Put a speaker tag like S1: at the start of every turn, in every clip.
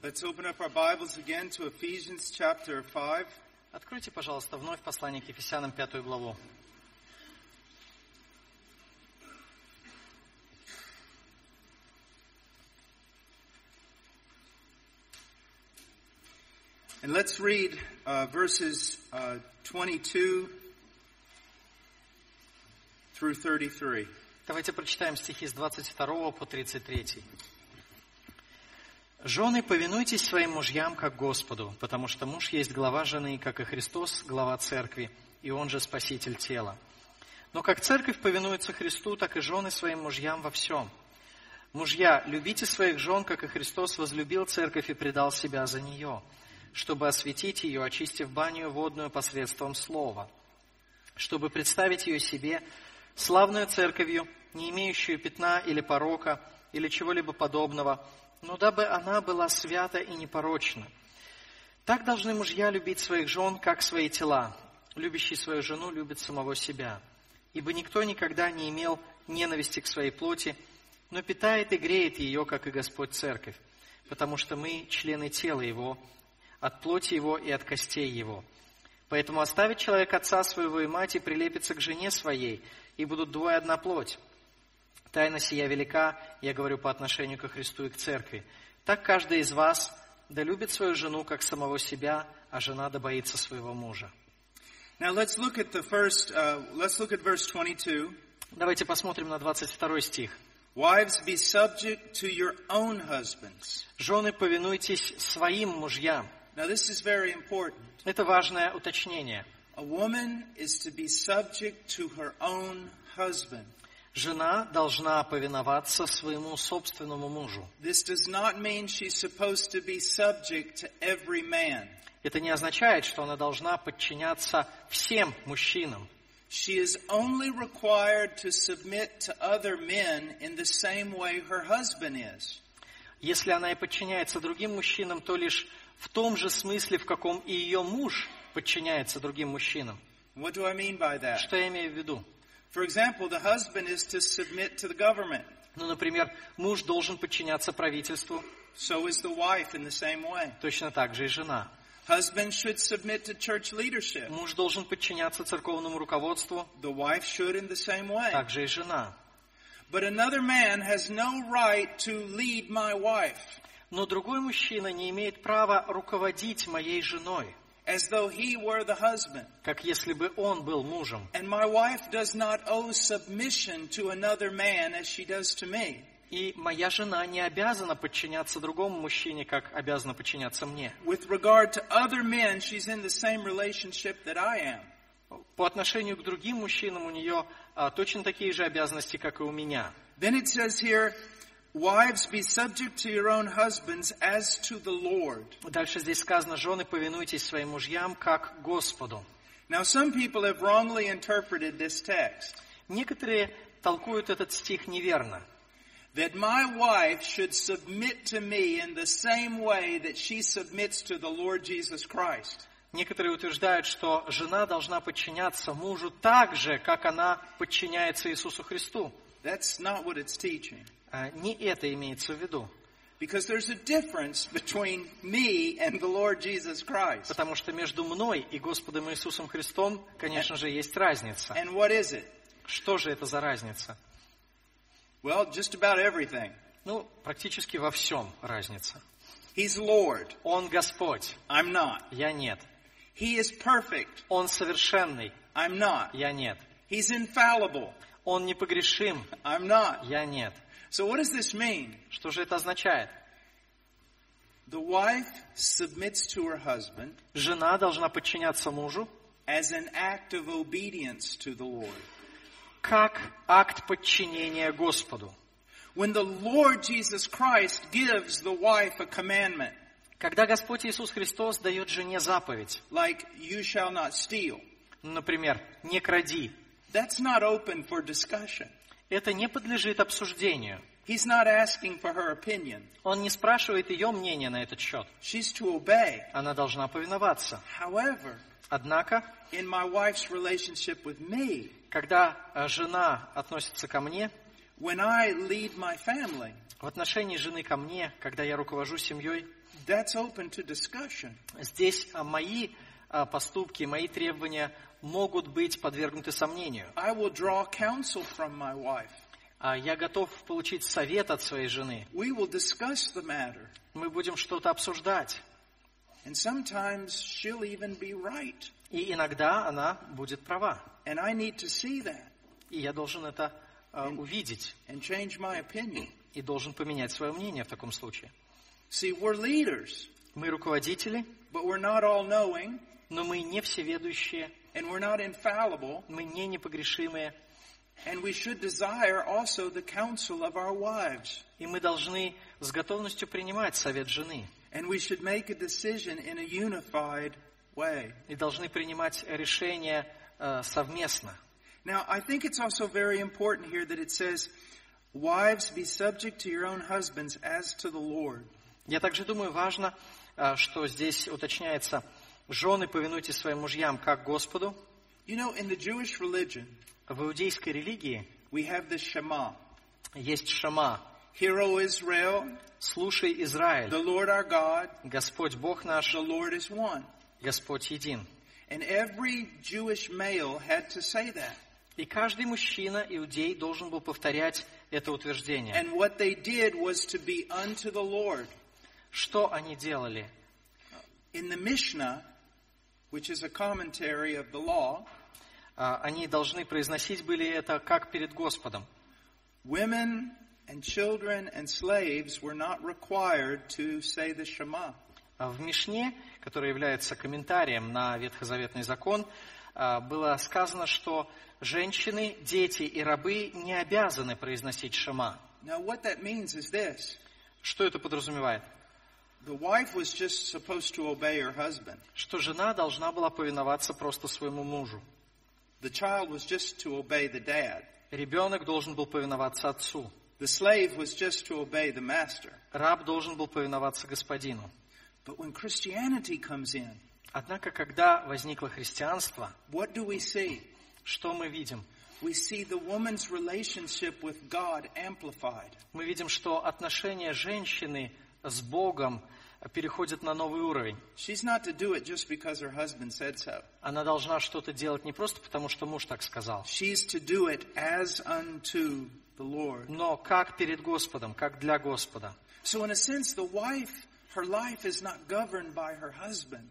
S1: Let's open up our Bibles again to Ephesians chapter 5.
S2: Откройте, пожалуйста, вновь послание к Ефесянам, пятую главу.
S1: And let's read uh, verses uh, 22 through 33.
S2: Давайте прочитаем стихи с 22 по 33. «Жены, повинуйтесь своим мужьям, как Господу, потому что муж есть глава жены, как и Христос, глава церкви, и он же спаситель тела. Но как церковь повинуется Христу, так и жены своим мужьям во всем. Мужья, любите своих жен, как и Христос возлюбил церковь и предал себя за нее, чтобы осветить ее, очистив баню водную посредством слова, чтобы представить ее себе славную церковью, не имеющую пятна или порока, или чего-либо подобного, но дабы она была свята и непорочна. Так должны мужья любить своих жен, как свои тела. Любящий свою жену любит самого себя. Ибо никто никогда не имел ненависти к своей плоти, но питает и греет ее, как и Господь Церковь, потому что мы члены тела Его, от плоти Его и от костей Его. Поэтому оставит человек отца своего и мать и прилепится к жене своей, и будут двое одна плоть. Тайна сия велика, я говорю по отношению ко Христу и к церкви. Так каждый из вас да любит свою жену, как самого себя, а жена да боится своего мужа.
S1: Now let's look at the first, uh, let's look at verse 22.
S2: Давайте посмотрим на 22 стих.
S1: Wives, be subject to your own husbands.
S2: Жены, повинуйтесь своим мужьям.
S1: Now this is very important.
S2: Это важное уточнение.
S1: A woman is to be subject to her own husband.
S2: Жена должна повиноваться своему собственному мужу.
S1: This does not mean she's supposed to be subject to every man.
S2: Это не означает, что она должна подчиняться всем мужчинам.
S1: She is only required to submit to other men in the same way her husband is.
S2: Если она и подчиняется другим мужчинам, то лишь в том же смысле, в каком и ее муж подчиняется другим мужчинам.
S1: What do I mean by that?
S2: Что я имею в виду?
S1: For example, the husband is to submit to the government.
S2: Ну, например, муж должен подчиняться правительству,
S1: So is the wife in the same way.
S2: точно так же и жена.
S1: Husband should submit to church leadership.
S2: Муж должен подчиняться церковному руководству,
S1: The wife should in the same way.
S2: так же и жена.
S1: But another man has no right to lead my wife
S2: Но другой мужчина не имеет права руководить моей женой,
S1: as though he were the husband.
S2: как если бы он был мужем.
S1: And my wife does not owe submission to another man as she does to me.
S2: И моя жена не обязана подчиняться другому мужчине, как обязана подчиняться мне.
S1: With regard to other men, she's in the same relationship that I am.
S2: По отношению к другим мужчинам у нее а, точно такие же обязанности, как и у меня.
S1: Then it says here, Wives, be subject to your own husbands as to the Lord.
S2: Дальше здесь сказано, жены, повинуйтесь своим мужьям, как Господу.
S1: Now, some people have wrongly interpreted this text
S2: Некоторые толкуют этот стих неверно.
S1: that my wife should submit to me in the same way that she submits to the Lord Jesus Christ.
S2: Некоторые утверждают, что жена должна подчиняться мужу так же, как она подчиняется Иисусу Христу.
S1: That's not what it's teaching.
S2: А, Не это имеется в виду.
S1: Because there's a difference between me and the Lord Jesus Christ.
S2: Потому что между мной и Господом Иисусом Христом, конечно же, есть разница.
S1: And what is it?
S2: Что же это за разница?
S1: Well, just about everything.
S2: Ну, практически во всем разница.
S1: He's Lord.
S2: Он Господь,
S1: I'm not.
S2: я нет.
S1: He is perfect.
S2: Он совершенный,
S1: I'm not.
S2: я нет.
S1: He's infallible.
S2: Он непогрешим,
S1: I'm not.
S2: я нет.
S1: So what does this mean?
S2: Что же это означает?
S1: The wife submits to her husband
S2: Жена должна подчиняться мужу
S1: as an act of obedience to the Lord.
S2: как акт подчинения Господу.
S1: When the Lord Jesus Christ gives the wife a commandment,
S2: Когда Господь Иисус Христос дает жене заповедь,
S1: like you shall not steal,
S2: ну, например, не кради,
S1: that's not open for discussion.
S2: Это не подлежит обсуждению.
S1: He's not asking for her opinion.
S2: Он не спрашивает ее мнения на этот счет.
S1: She's to obey.
S2: Она должна повиноваться.
S1: However,
S2: Однако,
S1: in my wife's relationship with me,
S2: когда э, жена относится ко мне,
S1: when I lead my family,
S2: В отношении жены ко мне, когда я руковожу семьей,
S1: that's open to discussion.
S2: здесь а, мои а, поступки, мои требования могут быть подвергнуты сомнению.
S1: I will draw counsel from my wife.
S2: А Я готов получить совет от своей жены.
S1: We will discuss the matter.
S2: Мы будем что-то обсуждать.
S1: And sometimes she'll even be right.
S2: И иногда она будет права.
S1: And I need to see that
S2: И я должен это а, увидеть.
S1: and change my opinion.
S2: И должен поменять свое мнение в таком случае.
S1: See, we're leaders,
S2: Мы руководители,
S1: but we're not all knowing
S2: но мы не всеведущие,
S1: and we're not infallible.
S2: мы не непогрешимые.
S1: And we should desire also the counsel of our wives.
S2: И мы должны с готовностью принимать совет жены.
S1: And we should make a decision in a unified way.
S2: И должны принимать решения э, совместно.
S1: Now, I think it's also very important here that it says, Wives, be subject to your own husbands as to the Lord.
S2: Я также думаю, важно, э, что здесь уточняется, жены, повинуйтесь своим мужьям, как Господу.
S1: You know, in the Jewish religion,
S2: В иудейской религии
S1: we have the Shema.
S2: есть шама.
S1: Hear, O Israel,
S2: Слушай, Израиль,
S1: the Lord our God,
S2: Господь Бог наш,
S1: the Lord is one.
S2: Господь един.
S1: And every Jewish male had to say that.
S2: И каждый мужчина, иудей, должен был повторять это утверждение.
S1: And what they did was to be unto the Lord.
S2: Что они делали?
S1: In the Mishnah, which is a commentary of the law,
S2: А, Они должны произносить были это как перед Господом.
S1: women and children and slaves were not required to say the Shema.
S2: А В Мишне, который является комментарием на Ветхозаветный закон, а, было сказано, что женщины, дети и рабы не обязаны произносить шама.
S1: Now, what that means is this
S2: Что это подразумевает? Что жена должна была повиноваться просто своему мужу.
S1: the child was just to obey the dad,
S2: Ребенок должен был повиноваться отцу.
S1: the slave was just to obey the master.
S2: Раб должен был повиноваться господину.
S1: But when Christianity comes in,
S2: Однако, когда возникло христианство,
S1: what do we see?
S2: что мы видим?
S1: We see the woman's relationship with God amplified.
S2: Мы видим, что отношения женщины с Богом переходят на новый уровень.
S1: She's not to do it just because her husband said so.
S2: Она должна что-то делать не просто потому, что муж так сказал,
S1: She's to do it as unto the Lord.
S2: но как перед Господом, как для Господа.
S1: So in a sense, the wife, her life is not governed by her husband,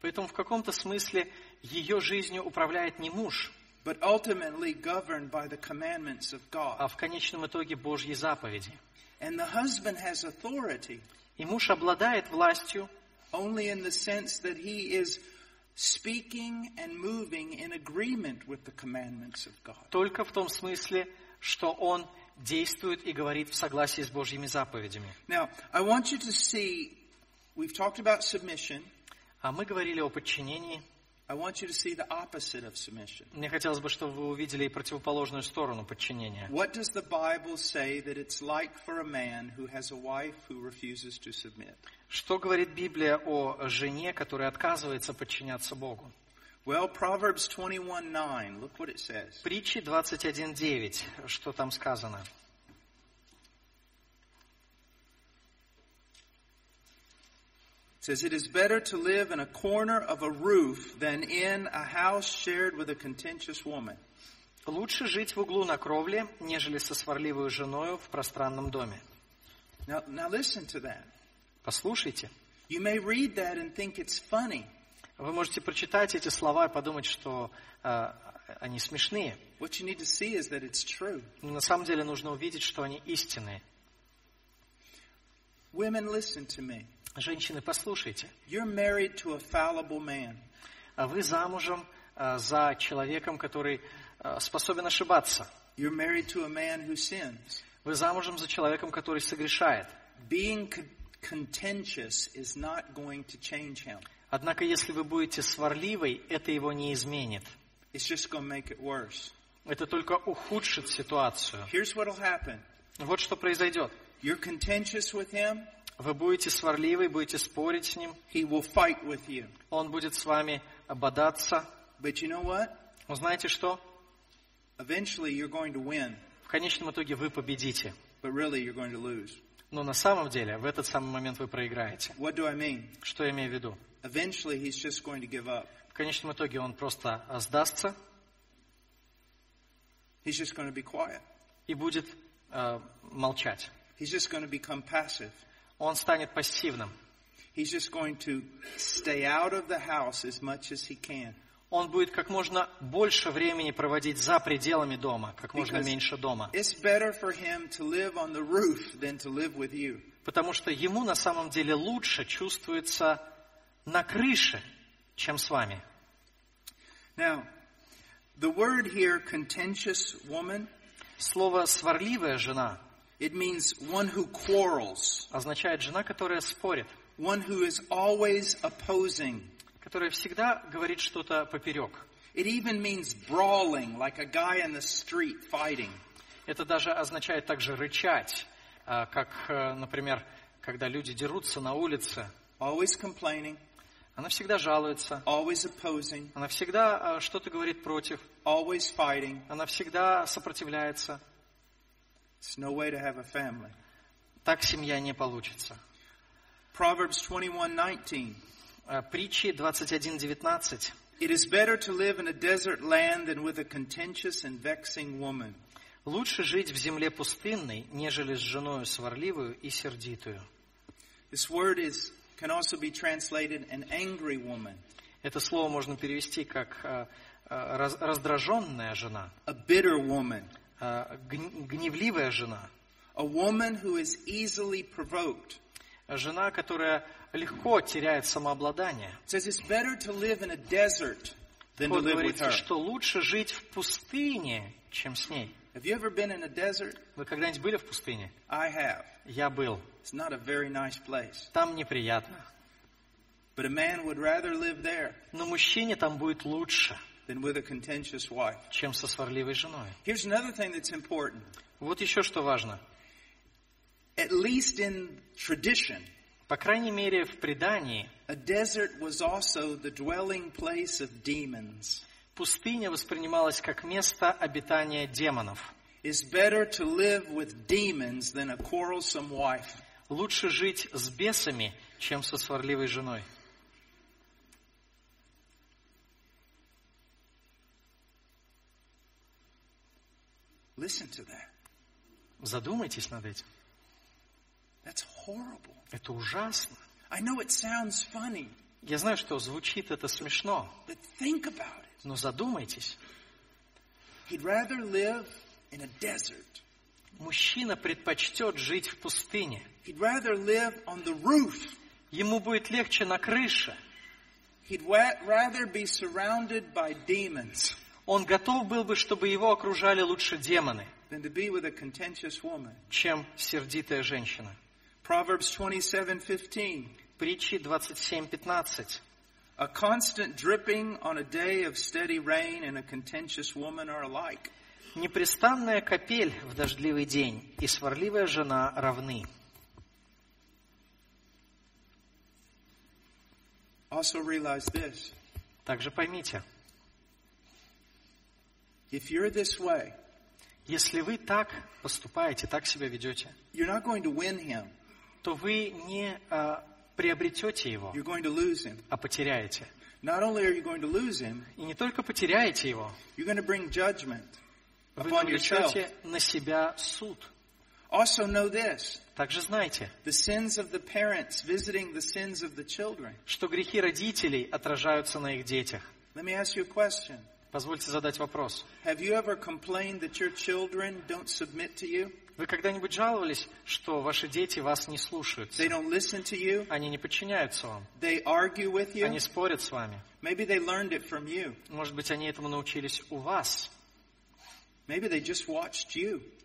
S2: Поэтому в каком-то смысле ее жизнью управляет не муж,
S1: but ultimately governed by the commandments of
S2: а
S1: God.
S2: в конечном итоге Божьи заповеди.
S1: And the husband has authority
S2: И муж обладает властью
S1: only in the sense that he is speaking and moving in agreement with the commandments of God.
S2: только в том смысле, что он действует и говорит в согласии с Божьими заповедями.
S1: Now, I want you to see, we've talked about submission.
S2: А мы говорили о подчинении.
S1: I want you to see the opposite of submission.
S2: Мне хотелось бы, чтобы вы увидели и противоположную сторону подчинения.
S1: What does the Bible say that it's like for a man who has a wife who refuses to submit?
S2: Что говорит Библия о жене, которая отказывается подчиняться Богу?
S1: Well, Proverbs 21:9, look what it says.
S2: Притчи 21.9, что там сказано?
S1: Says, It is better to live in a corner of a roof than in a house shared with a contentious woman.
S2: Лучше жить в углу на кровле, нежели со сварливой женою в пространном доме.
S1: Now, now listen to that.
S2: Послушайте.
S1: You may read that and think it's funny.
S2: Вы можете прочитать эти слова и подумать, что э, они смешные.
S1: What you need to see is that it's true.
S2: Но на самом деле нужно увидеть, что они истинные.
S1: Women, listen to me.
S2: Женщины, послушайте.
S1: You're married to a fallible man.
S2: А Вы замужем э, за человеком, который э, способен ошибаться.
S1: You're married to a man who sins.
S2: Вы замужем за человеком, который согрешает.
S1: Being con- contentious is not going to change him.
S2: Однако, если вы будете сварливой, это его не изменит.
S1: It's just going to make it worse.
S2: Это только ухудшит ситуацию.
S1: Here's what'll happen.
S2: Вот что произойдет.
S1: You're contentious with him,
S2: Вы будете сварливы, будете спорить с ним,
S1: he will fight with you.
S2: он будет с вами бодаться.
S1: But you know what?
S2: Но знаете что?
S1: Eventually you're going to win.
S2: В конечном итоге вы победите.
S1: but really you're going to lose.
S2: Но на самом деле в этот самый момент вы проиграете.
S1: What do I mean?
S2: Что я имею в виду?
S1: Eventually he's just going to give up.
S2: В конечном итоге он просто сдастся
S1: He's just going to be quiet.
S2: и будет э, молчать.
S1: He's just going to become passive.
S2: Он станет пассивным.
S1: He's just going to stay out of the house as much as he can.
S2: Он будет как можно больше времени проводить за пределами дома, как можно
S1: Because
S2: меньше дома.
S1: It's better for him to live on the roof than to live with you.
S2: Потому что ему на самом деле лучше чувствуется на крыше, чем с вами.
S1: Now, the word here, contentious woman,
S2: Слово «сварливая жена»
S1: it means one who quarrels,
S2: означает жена, которая спорит,
S1: one who is always opposing.
S2: которая всегда говорит что-то поперек.
S1: It even means brawling, like a guy in the street fighting.
S2: Это даже означает также рычать, а, как, э, например, когда люди дерутся на улице.
S1: Always complaining,
S2: Она всегда жалуется,
S1: always opposing,
S2: она всегда э, что-то говорит против,
S1: always fighting.
S2: она всегда сопротивляется.
S1: It's no way to have a family.
S2: Так семья не получится.
S1: Proverbs 21:19.
S2: Э, Притчи 21.19.
S1: It is better to live in a desert land than with a contentious and vexing woman.
S2: Лучше жить в земле пустынной, нежели с женою сварливую и сердитую.
S1: This word is can also be translated an angry woman,
S2: Это слово можно перевести как э, э, раз- раздраженная жена,
S1: a bitter woman,
S2: э, гн- Гневливая жена,
S1: a woman who is easily provoked.
S2: жена, которая легко теряет самообладание.
S1: Says it's better to live in a desert than to live with her.
S2: что лучше жить в пустыне, чем с ней.
S1: Have you ever been in a desert?
S2: Вы когда-нибудь были в пустыне?
S1: I have.
S2: Я был.
S1: It's not a very nice place.
S2: Там неприятно.
S1: But a man would rather live there
S2: Но мужчине там будет лучше,
S1: than with a contentious wife.
S2: чем со сварливой женой.
S1: Here's another thing that's important.
S2: Вот еще что важно.
S1: At least in tradition,
S2: По крайней мере, в предании
S1: a desert was also the dwelling place of demons.
S2: пустыня воспринималась как место обитания демонов.
S1: It's better to live with demons than a quarrelsome wife.
S2: Лучше жить с бесами, чем со сварливой женой.
S1: Listen to that.
S2: Задумайтесь над этим.
S1: That's horrible.
S2: Это ужасно.
S1: I know it sounds funny,
S2: Я знаю, что звучит это смешно,
S1: but think about it.
S2: но задумайтесь.
S1: He'd rather live in a desert.
S2: Мужчина предпочтет жить в пустыне.
S1: He'd rather live on the roof.
S2: Ему будет легче на крыше.
S1: He'd rather be surrounded by demons
S2: Он готов был бы, чтобы его окружали лучше демоны, чем сердитая женщина.
S1: Proverbs 27:15.
S2: Притчи 27.15.
S1: A constant dripping on a day of steady rain and a contentious woman are alike.
S2: Непрестанная капель в дождливый день и сварливая жена равны.
S1: Also realize this.
S2: Также поймите,
S1: If you're this way,
S2: если вы так поступаете, так себя ведете,
S1: you're not going to win him.
S2: то вы не а, приобретете его,
S1: You're going to lose him.
S2: а потеряете.
S1: Not only are you going to lose him,
S2: И не только потеряете его,
S1: you're going to bring judgment
S2: вы навлечете на себя суд.
S1: Also know this.
S2: Также знайте,
S1: The sins of the parents visiting the sins of the children.
S2: что грехи родителей отражаются на их детях.
S1: Let me ask you a question.
S2: Позвольте задать вопрос. Вы когда-нибудь жаловались, что ваши дети вас не
S1: you?
S2: Они не подчиняются вам. Они спорят с вами. Может быть, они этому научились у вас.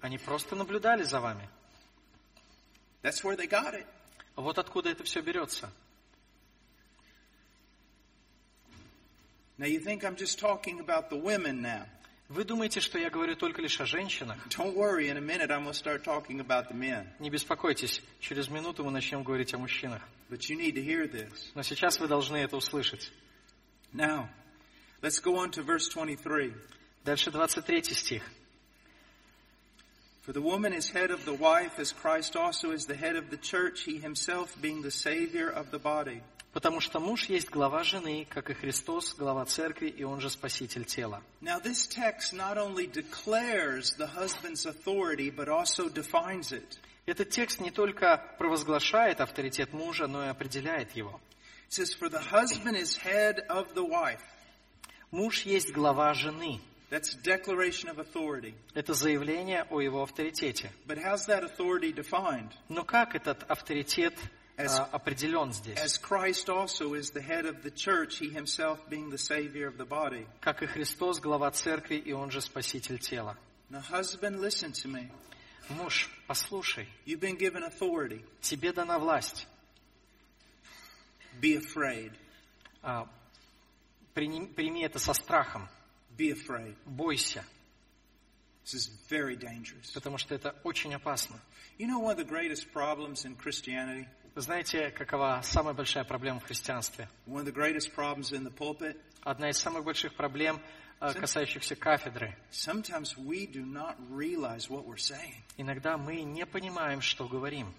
S2: Они просто наблюдали за вами. Вот откуда это все берется.
S1: Now you think I'm just talking about the women now.
S2: Вы думаете, что я говорю только лишь о женщинах?
S1: Don't worry, in a minute I'm going to start talking about the men.
S2: Не беспокойтесь, через минуту мы начнем говорить о мужчинах.
S1: But you need to hear this.
S2: Но сейчас вы должны это услышать.
S1: Now, let's go on to verse 23.
S2: Дальше 23 стих.
S1: For the woman is head of the wife, as Christ also is the head of the church, he himself being the Savior of the body.
S2: Потому что муж есть глава жены, как и Христос, глава церкви, и он же спаситель тела.
S1: Now this text not only declares the husband's authority, but also defines it.
S2: Этот текст не только провозглашает авторитет мужа, но и определяет его.
S1: It says, For the husband is head of the wife.
S2: Муж есть глава жены.
S1: That's declaration of authority.
S2: Это заявление о его авторитете.
S1: But how's that authority defined?
S2: Но как этот авторитет
S1: As-
S2: а, определен здесь?
S1: As Christ also is the head of the church, he himself being the Savior of the body.
S2: Как и Христос, глава церкви, и он же спаситель тела.
S1: Now, husband, listen to me.
S2: Муж, послушай,
S1: You've been given authority.
S2: тебе дана власть.
S1: Be afraid.
S2: А, Прими, прими это со страхом.
S1: Be afraid.
S2: Бойся,
S1: This is very dangerous.
S2: потому что это очень опасно.
S1: You know one of the greatest problems in Christianity?
S2: Вы знаете, какова самая большая проблема в христианстве? Одна из самых больших проблем, э, касающихся кафедры. Иногда мы не понимаем, что говорим.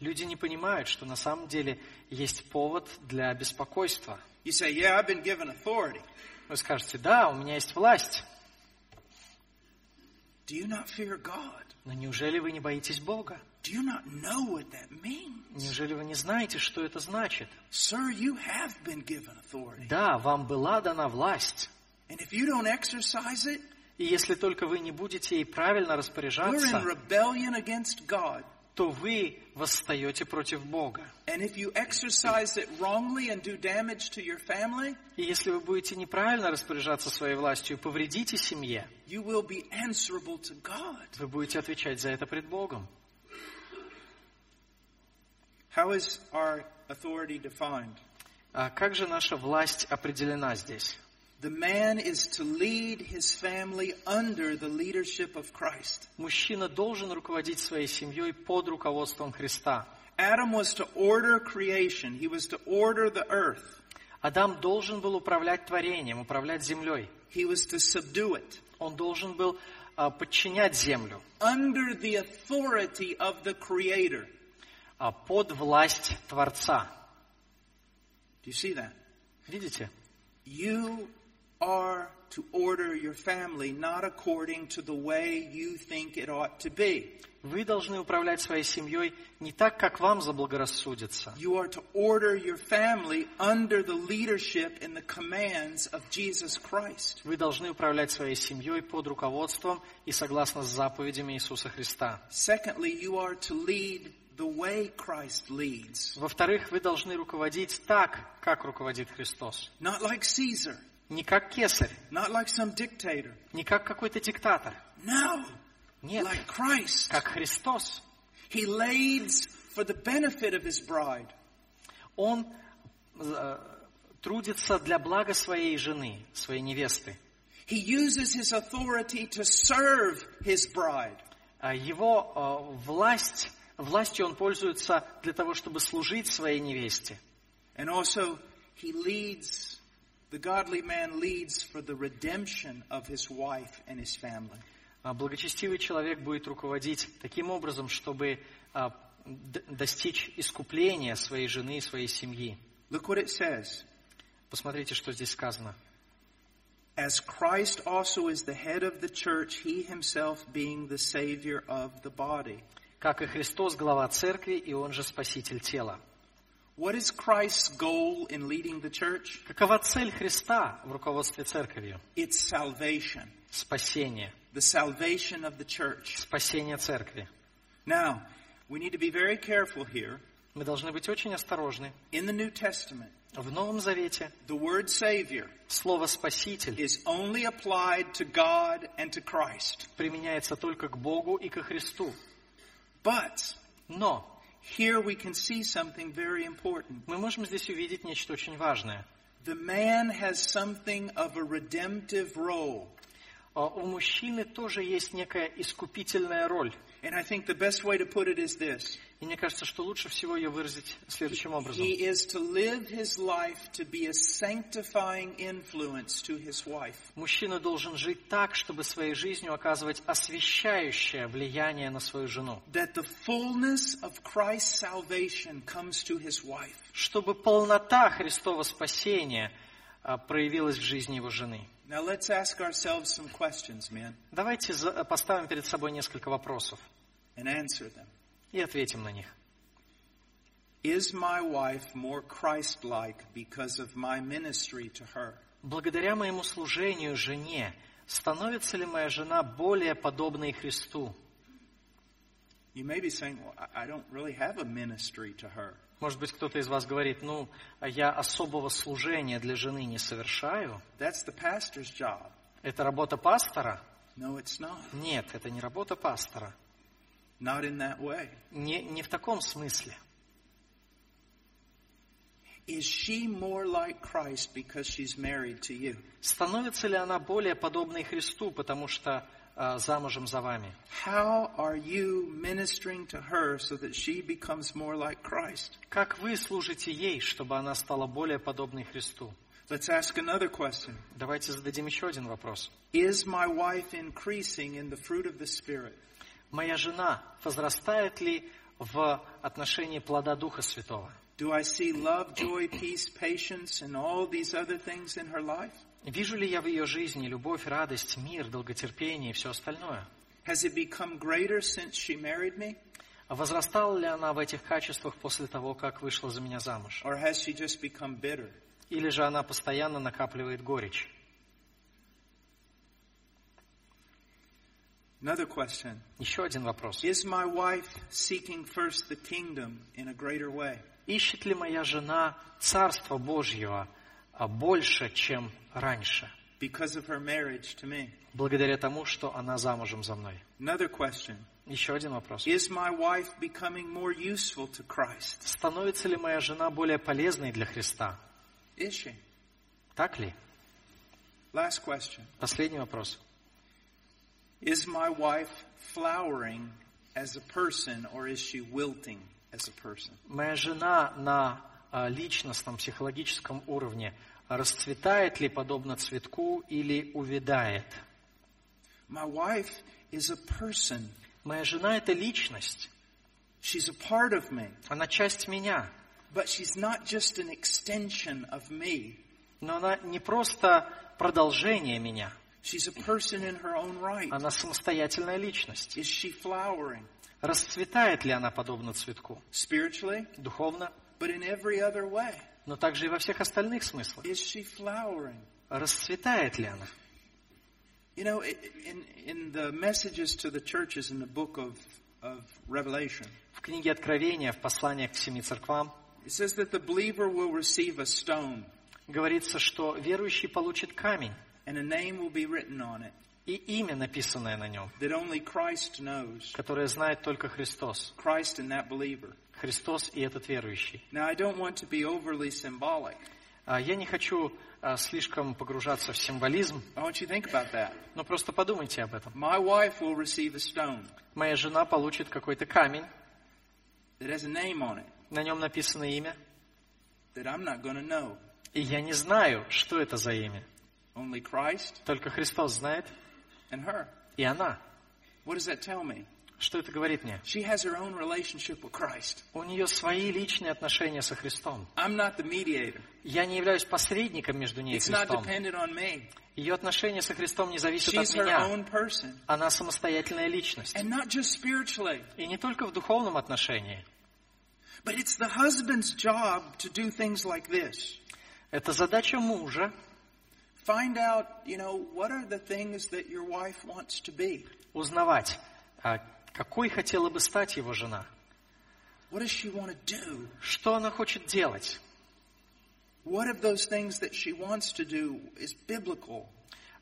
S2: Люди не понимают, что на самом деле есть повод для беспокойства.
S1: You say, yeah, I've been given authority.
S2: Вы скажете, да, у меня есть власть,
S1: Do you not fear God?
S2: но неужели вы не боитесь Бога?
S1: Do you not know what that means?
S2: Неужели вы не знаете, что это значит?
S1: Sir, you have been given authority.
S2: Да, вам была дана власть.
S1: And if you don't exercise it,
S2: И если только вы не будете ей правильно
S1: we're in
S2: распоряжаться,
S1: rebellion against God.
S2: То вы восстаете против Бога.
S1: Family,
S2: И если вы будете неправильно распоряжаться своей властью и повредите семье, вы будете отвечать за это пред Богом.
S1: How is our authority defined?
S2: А как же наша власть определена здесь?
S1: The man is to lead his family under the leadership of Christ.
S2: Мужчина должен руководить своей семьей под руководством Христа.
S1: Adam was to order creation. He was to order the earth.
S2: Адам должен был управлять творением, управлять землей.
S1: He was to subdue it
S2: Он должен был а, подчинять землю
S1: under the authority of the Creator.
S2: а, под власть Творца.
S1: Do you see that?
S2: Видите?
S1: You are to order your family not according to the way you think it ought to be.
S2: Вы должны управлять своей семьей не так, как вам заблагорассудится.
S1: You are to order your family under the leadership and the commands of Jesus Christ.
S2: Вы должны управлять своей семьей под руководством и согласно с заповедями Иисуса Христа.
S1: Secondly, you are to lead the way Christ leads.
S2: Во-вторых, вы должны руководить так, как руководит Христос.
S1: Not like Caesar,
S2: Не как кесарь,
S1: not like some dictator.
S2: не как какой-то диктатор.
S1: No,
S2: Нет,
S1: like Christ.
S2: как Христос.
S1: He leads for the benefit of his bride.
S2: Он э, трудится для блага своей жены, своей невесты.
S1: He uses his authority to serve his bride.
S2: А Его э, власть, властью он пользуется для того, чтобы служить своей невесте.
S1: And also, he leads, the godly man leads for the redemption of his wife and his family.
S2: А Благочестивый человек будет руководить таким образом, чтобы а, д- достичь искупления своей жены и своей семьи.
S1: Look what it says.
S2: Посмотрите, что здесь сказано.
S1: As Christ also is the head of the church, he himself being the Savior of the body.
S2: Как и Христос, глава церкви, и он же спаситель тела.
S1: What is Christ's goal in leading the church?
S2: Какова цель Христа в руководстве церковью?
S1: It's salvation.
S2: Спасение.
S1: The salvation of the church.
S2: Спасение церкви.
S1: Now, we need to be very careful here.
S2: Мы должны быть очень осторожны.
S1: In the New Testament,
S2: В Новом Завете
S1: the word Savior
S2: слово «спаситель»
S1: is only applied to God and to Christ.
S2: применяется только к Богу и ко Христу.
S1: But
S2: Но
S1: here we can see something very important.
S2: мы можем здесь увидеть нечто очень важное.
S1: The man has something of a redemptive role.
S2: А У мужчины тоже есть некая искупительная роль.
S1: And I think the best way to put it is this.
S2: И мне кажется, что лучше всего ее выразить следующим образом.
S1: He is to live his life to be a sanctifying influence to his wife.
S2: Мужчина должен жить так, чтобы своей жизнью оказывать освещающее влияние на свою жену.
S1: That the fullness of Christ's salvation comes to his wife.
S2: Чтобы полнота Христова спасения а, проявилась в жизни его жены.
S1: Now let's ask ourselves some questions, men,
S2: Давайте поставим перед собой несколько вопросов
S1: and answer them.
S2: и ответим на них.
S1: Is my wife more Christ-like because of my ministry to her?
S2: Благодаря моему служению жене, становится ли моя жена более подобной Христу?
S1: You may be saying, well, I I don't really have a ministry to her.
S2: Может быть, кто-то из вас говорит, ну, а я особого служения для жены не совершаю.
S1: That's the pastor's job.
S2: Это работа пастора?
S1: No, it's not.
S2: Нет, это не работа пастора.
S1: Not in that way.
S2: Не, не в таком смысле.
S1: Is she more like Christ because she's married to you?
S2: Становится ли она более подобной Христу, потому что замужем за вами?
S1: How are you ministering to her so that she becomes more like Christ?
S2: Как вы служите ей, чтобы она стала более подобной Христу?
S1: Let's ask another question.
S2: Давайте зададим еще один вопрос.
S1: Is my wife increasing in the fruit of the Spirit?
S2: Моя жена возрастает ли в отношении плода Духа Святого?
S1: Do I see love, joy, peace, patience, and all these other things in her life?
S2: Вижу ли я в ее жизни любовь, радость, мир, долготерпение и все остальное?
S1: Has it become greater since she married me?
S2: Возрастала ли она в этих качествах после того, как вышла за меня замуж?
S1: Or has she just become bitter?
S2: Или же она постоянно накапливает горечь?
S1: Another question.
S2: Еще один вопрос.
S1: Is my wife seeking first the kingdom in a greater way?
S2: Ищет ли моя жена Царство Божьего а, больше, чем раньше,
S1: Because of her marriage to me.
S2: благодаря тому, что она замужем за мной?
S1: Another question.
S2: Еще один вопрос.
S1: Is my wife becoming more useful to Christ?
S2: Становится ли моя жена более полезной для Христа?
S1: Is she?
S2: Так ли?
S1: Last question.
S2: Последний вопрос.
S1: Is my wife flowering as a person or is she wilting as a person?
S2: Моя жена на а, личностном, психологическом уровне расцветает ли подобно цветку или увядает?
S1: My wife is a person.
S2: Моя жена – это личность.
S1: She's a part of me.
S2: Она часть меня.
S1: But she's not just an extension of me.
S2: Но она не просто продолжение меня.
S1: She's a person in her own right.
S2: Она самостоятельная личность.
S1: Is she flowering?
S2: Расцветает ли она подобно цветку?
S1: Spiritually,
S2: Духовно,
S1: but in every other way.
S2: Но также и во всех остальных смыслах.
S1: Is she flowering?
S2: Расцветает ли она?
S1: You know, in, in the messages to the churches in the book of, of Revelation,
S2: В книге Откровения, в посланиях к семи церквам,
S1: it says that the believer will receive a stone
S2: говорится, что верующий получит камень,
S1: and a name will be written on it
S2: и имя, написанное на нем,
S1: that only Christ knows.
S2: которое знает только Христос.
S1: Christ and that believer.
S2: Христос и этот верующий.
S1: Now, I don't want to be overly symbolic.
S2: А Я не хочу а, слишком погружаться в символизм, но просто подумайте об этом. Моя жена получит какой-то камень, на нем написано имя, и я не знаю, что это за имя. Только Христос знает, и она. Что это говорит мне?
S1: She has her own relationship with Christ.
S2: У нее свои личные отношения со Христом.
S1: I'm not the mediator.
S2: Я не являюсь посредником между ней и
S1: It's not
S2: Христом.
S1: dependent on me.
S2: Ее отношения со Христом не зависят от
S1: She's her
S2: меня. Она самостоятельная личность.
S1: And not just spiritually,
S2: И не только в духовном отношении.
S1: but it's the husband's job to do things like this.
S2: Это задача мужа
S1: Find out, you know, what are the things that your wife wants to be?
S2: узнавать, а какой хотела бы стать его жена. Что она хочет делать?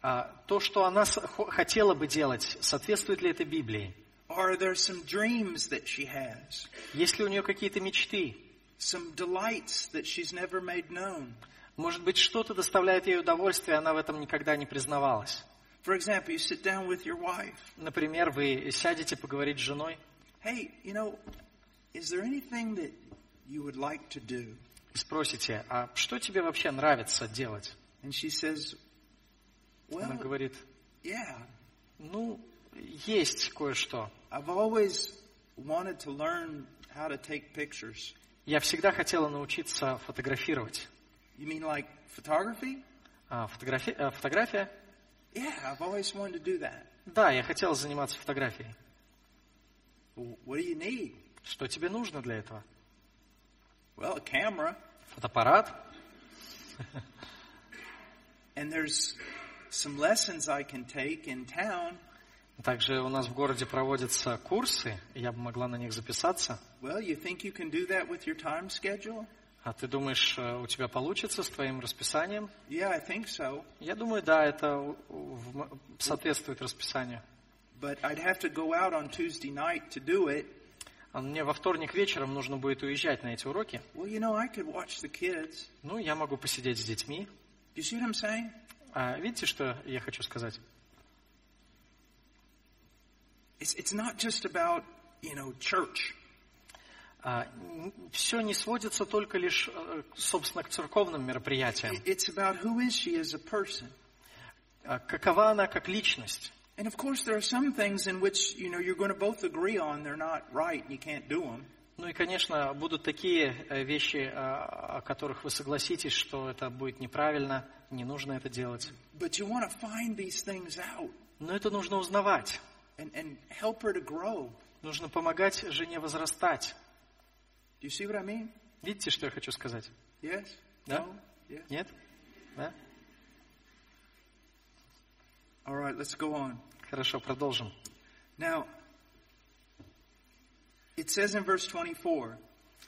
S2: А, То, что она хотела бы делать, соответствует ли это Библии?
S1: Are there some dreams that she has?
S2: Есть ли у нее какие-то мечты?
S1: Some delights that she's never made known?
S2: Может быть, что-то доставляет ей удовольствие, она в этом никогда не признавалась.
S1: For example, you sit down with your wife.
S2: Например, вы сядете поговорить с женой
S1: Hey, you know, is there anything that you would like to do?
S2: и спросите, а что тебе вообще нравится делать?
S1: And she says,
S2: Она
S1: Well,
S2: говорит,
S1: yeah,
S2: ну, есть кое-что.
S1: I've always wanted to learn how to take pictures.
S2: Я всегда хотела научиться фотографировать.
S1: You mean like photography?
S2: А, фотографи- а, фотография?
S1: Yeah, I've always wanted to do that.
S2: Да, я хотела заниматься фотографией.
S1: What do you need?
S2: Что тебе нужно для этого?
S1: Well, a camera.
S2: Фотоаппарат?
S1: And there's some lessons I can take in town.
S2: Также у нас в городе проводятся курсы, я бы могла на них записаться.
S1: Well, you think you can do that with your time schedule?
S2: А ты думаешь, э, у тебя получится с твоим расписанием?
S1: Yeah, I think so.
S2: Я думаю, да, это соответствует расписанию.
S1: But I'd have to go out on Tuesday night to do it.
S2: А мне во вторник вечером нужно будет уезжать на эти уроки.
S1: Well, you know, I could watch the kids.
S2: Ну, я могу посидеть с детьми.
S1: You see what I'm saying?
S2: А видите, что я хочу сказать?
S1: It's, it's not just about, you know, church.
S2: Все не сводится только лишь, э, собственно, к церковным мероприятиям.
S1: It- It's about who is she as a person.
S2: А какова она как личность?
S1: And of course, there are some things in which, you know, you're going to both agree on they're not right and you can't do them.
S2: Ну и, конечно, будут такие э, вещи, а, о которых вы согласитесь, что это будет неправильно, не нужно это делать.
S1: But you want to find these things out
S2: Но это нужно узнавать.
S1: and, and help her to grow.
S2: Нужно помогать жене возрастать.
S1: Do you see what I mean?
S2: Видите, что я хочу сказать?
S1: Yes?
S2: Да?
S1: No? Yes?
S2: Нет? Да?
S1: All right, let's go on.
S2: Хорошо, продолжим.
S1: Now, it says in verse 24,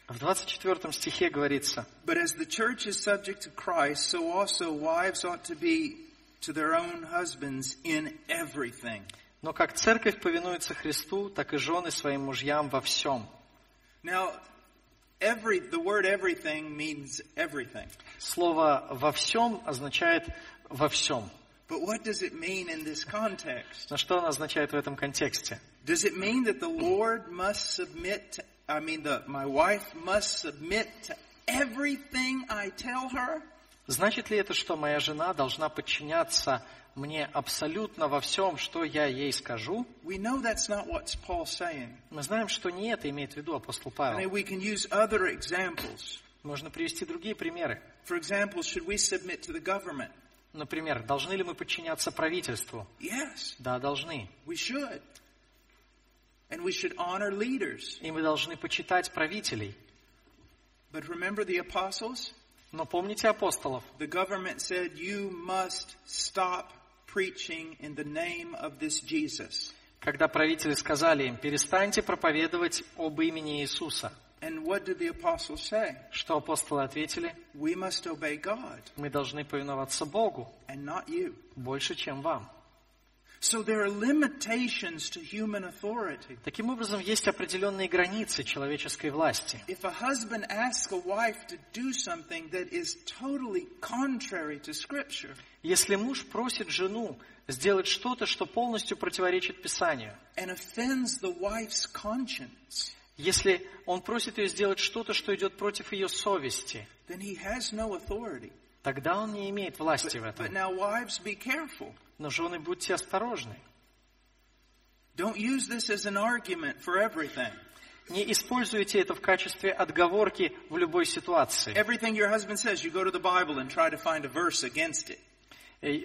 S2: В 24 стихе говорится,
S1: But as the church is subject to Christ, so also wives ought to be to their own husbands in everything.
S2: «Но как церковь повинуется Христу, так и жены своим мужьям во всем».
S1: Now, every, the word everything means everything.
S2: Слово «во всем» означает «во всем».
S1: But what does it mean in this context?
S2: Но что оно означает в этом контексте?
S1: Does it mean that the Lord must submit to, I mean, the, my wife must submit to everything I tell her?
S2: Значит ли это, что моя жена должна подчиняться мне абсолютно во всем, что я ей скажу?
S1: We know that's not what Paul's saying.
S2: Мы знаем, что не это имеет в виду апостол Павел. Можно привести другие примеры.
S1: For example, should we submit to the government?
S2: Например, должны ли мы подчиняться правительству?
S1: Yes,
S2: Да, должны.
S1: we should. And we should honor leaders.
S2: И мы должны почитать правителей.
S1: But remember the apostles?
S2: Но помните апостолов?
S1: The government said, you must stop preaching in the name of this Jesus.
S2: Когда правители сказали им, перестаньте проповедовать об имени Иисуса.
S1: And what did the apostles say?
S2: Что апостолы ответили?
S1: We must obey God
S2: Мы должны повиноваться Богу
S1: and not you.
S2: больше, чем вам. Таким образом, есть определенные границы человеческой власти.
S1: If a husband asks a wife to do something that is totally contrary to Scripture,
S2: Если муж просит жену сделать что-то, что полностью противоречит Писанию,
S1: and offends the wife's conscience,
S2: если он просит ее сделать что-то, что идет против ее совести,
S1: then he has no authority.
S2: тогда он не имеет власти в этом.
S1: now, wives, be careful.
S2: Но жены, будьте осторожны.
S1: Don't use this as an argument for everything.
S2: Не используйте это в качестве отговорки в любой ситуации.
S1: Everything your husband says, you go to the Bible and try to find a verse against it.